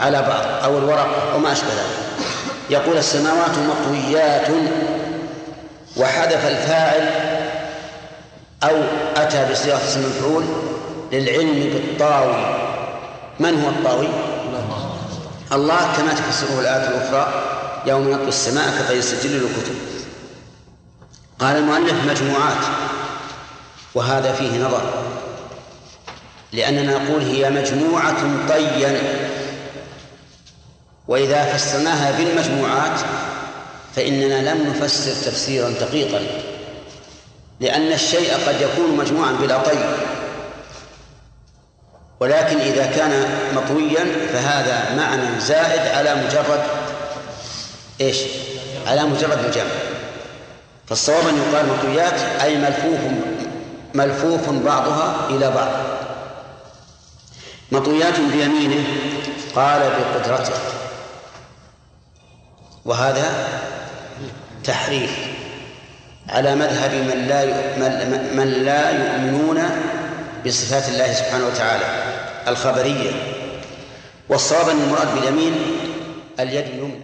على بعض أو الورق أو ما أشبه ذلك. يقول السماوات مطويات وحذف الفاعل أو أتى بصيغه اسم المفعول للعلم بالطاوي. من هو الطاوي؟ الله كما تفسره الآية الأخرى يوم نطوي السماء كطي السجل للكتب قال المؤلف مجموعات وهذا فيه نظر. لأننا نقول هي مجموعة طيا وإذا فسرناها بالمجموعات فإننا لم نفسر تفسيرا دقيقا. لأن الشيء قد يكون مجموعا بلا طي. ولكن إذا كان مطويا فهذا معنى زائد على مجرد إيش؟ على مجرد الجمع فالصواب أن يقال مطويات أي ملفوف ملفوف بعضها إلى بعض. مطويات بيمينه قال بقدرته. وهذا تحريف على مذهب من لا من لا يؤمنون بصفات الله سبحانه وتعالى. الخبرية. والصواب أن المراد باليمين اليد اليمنى.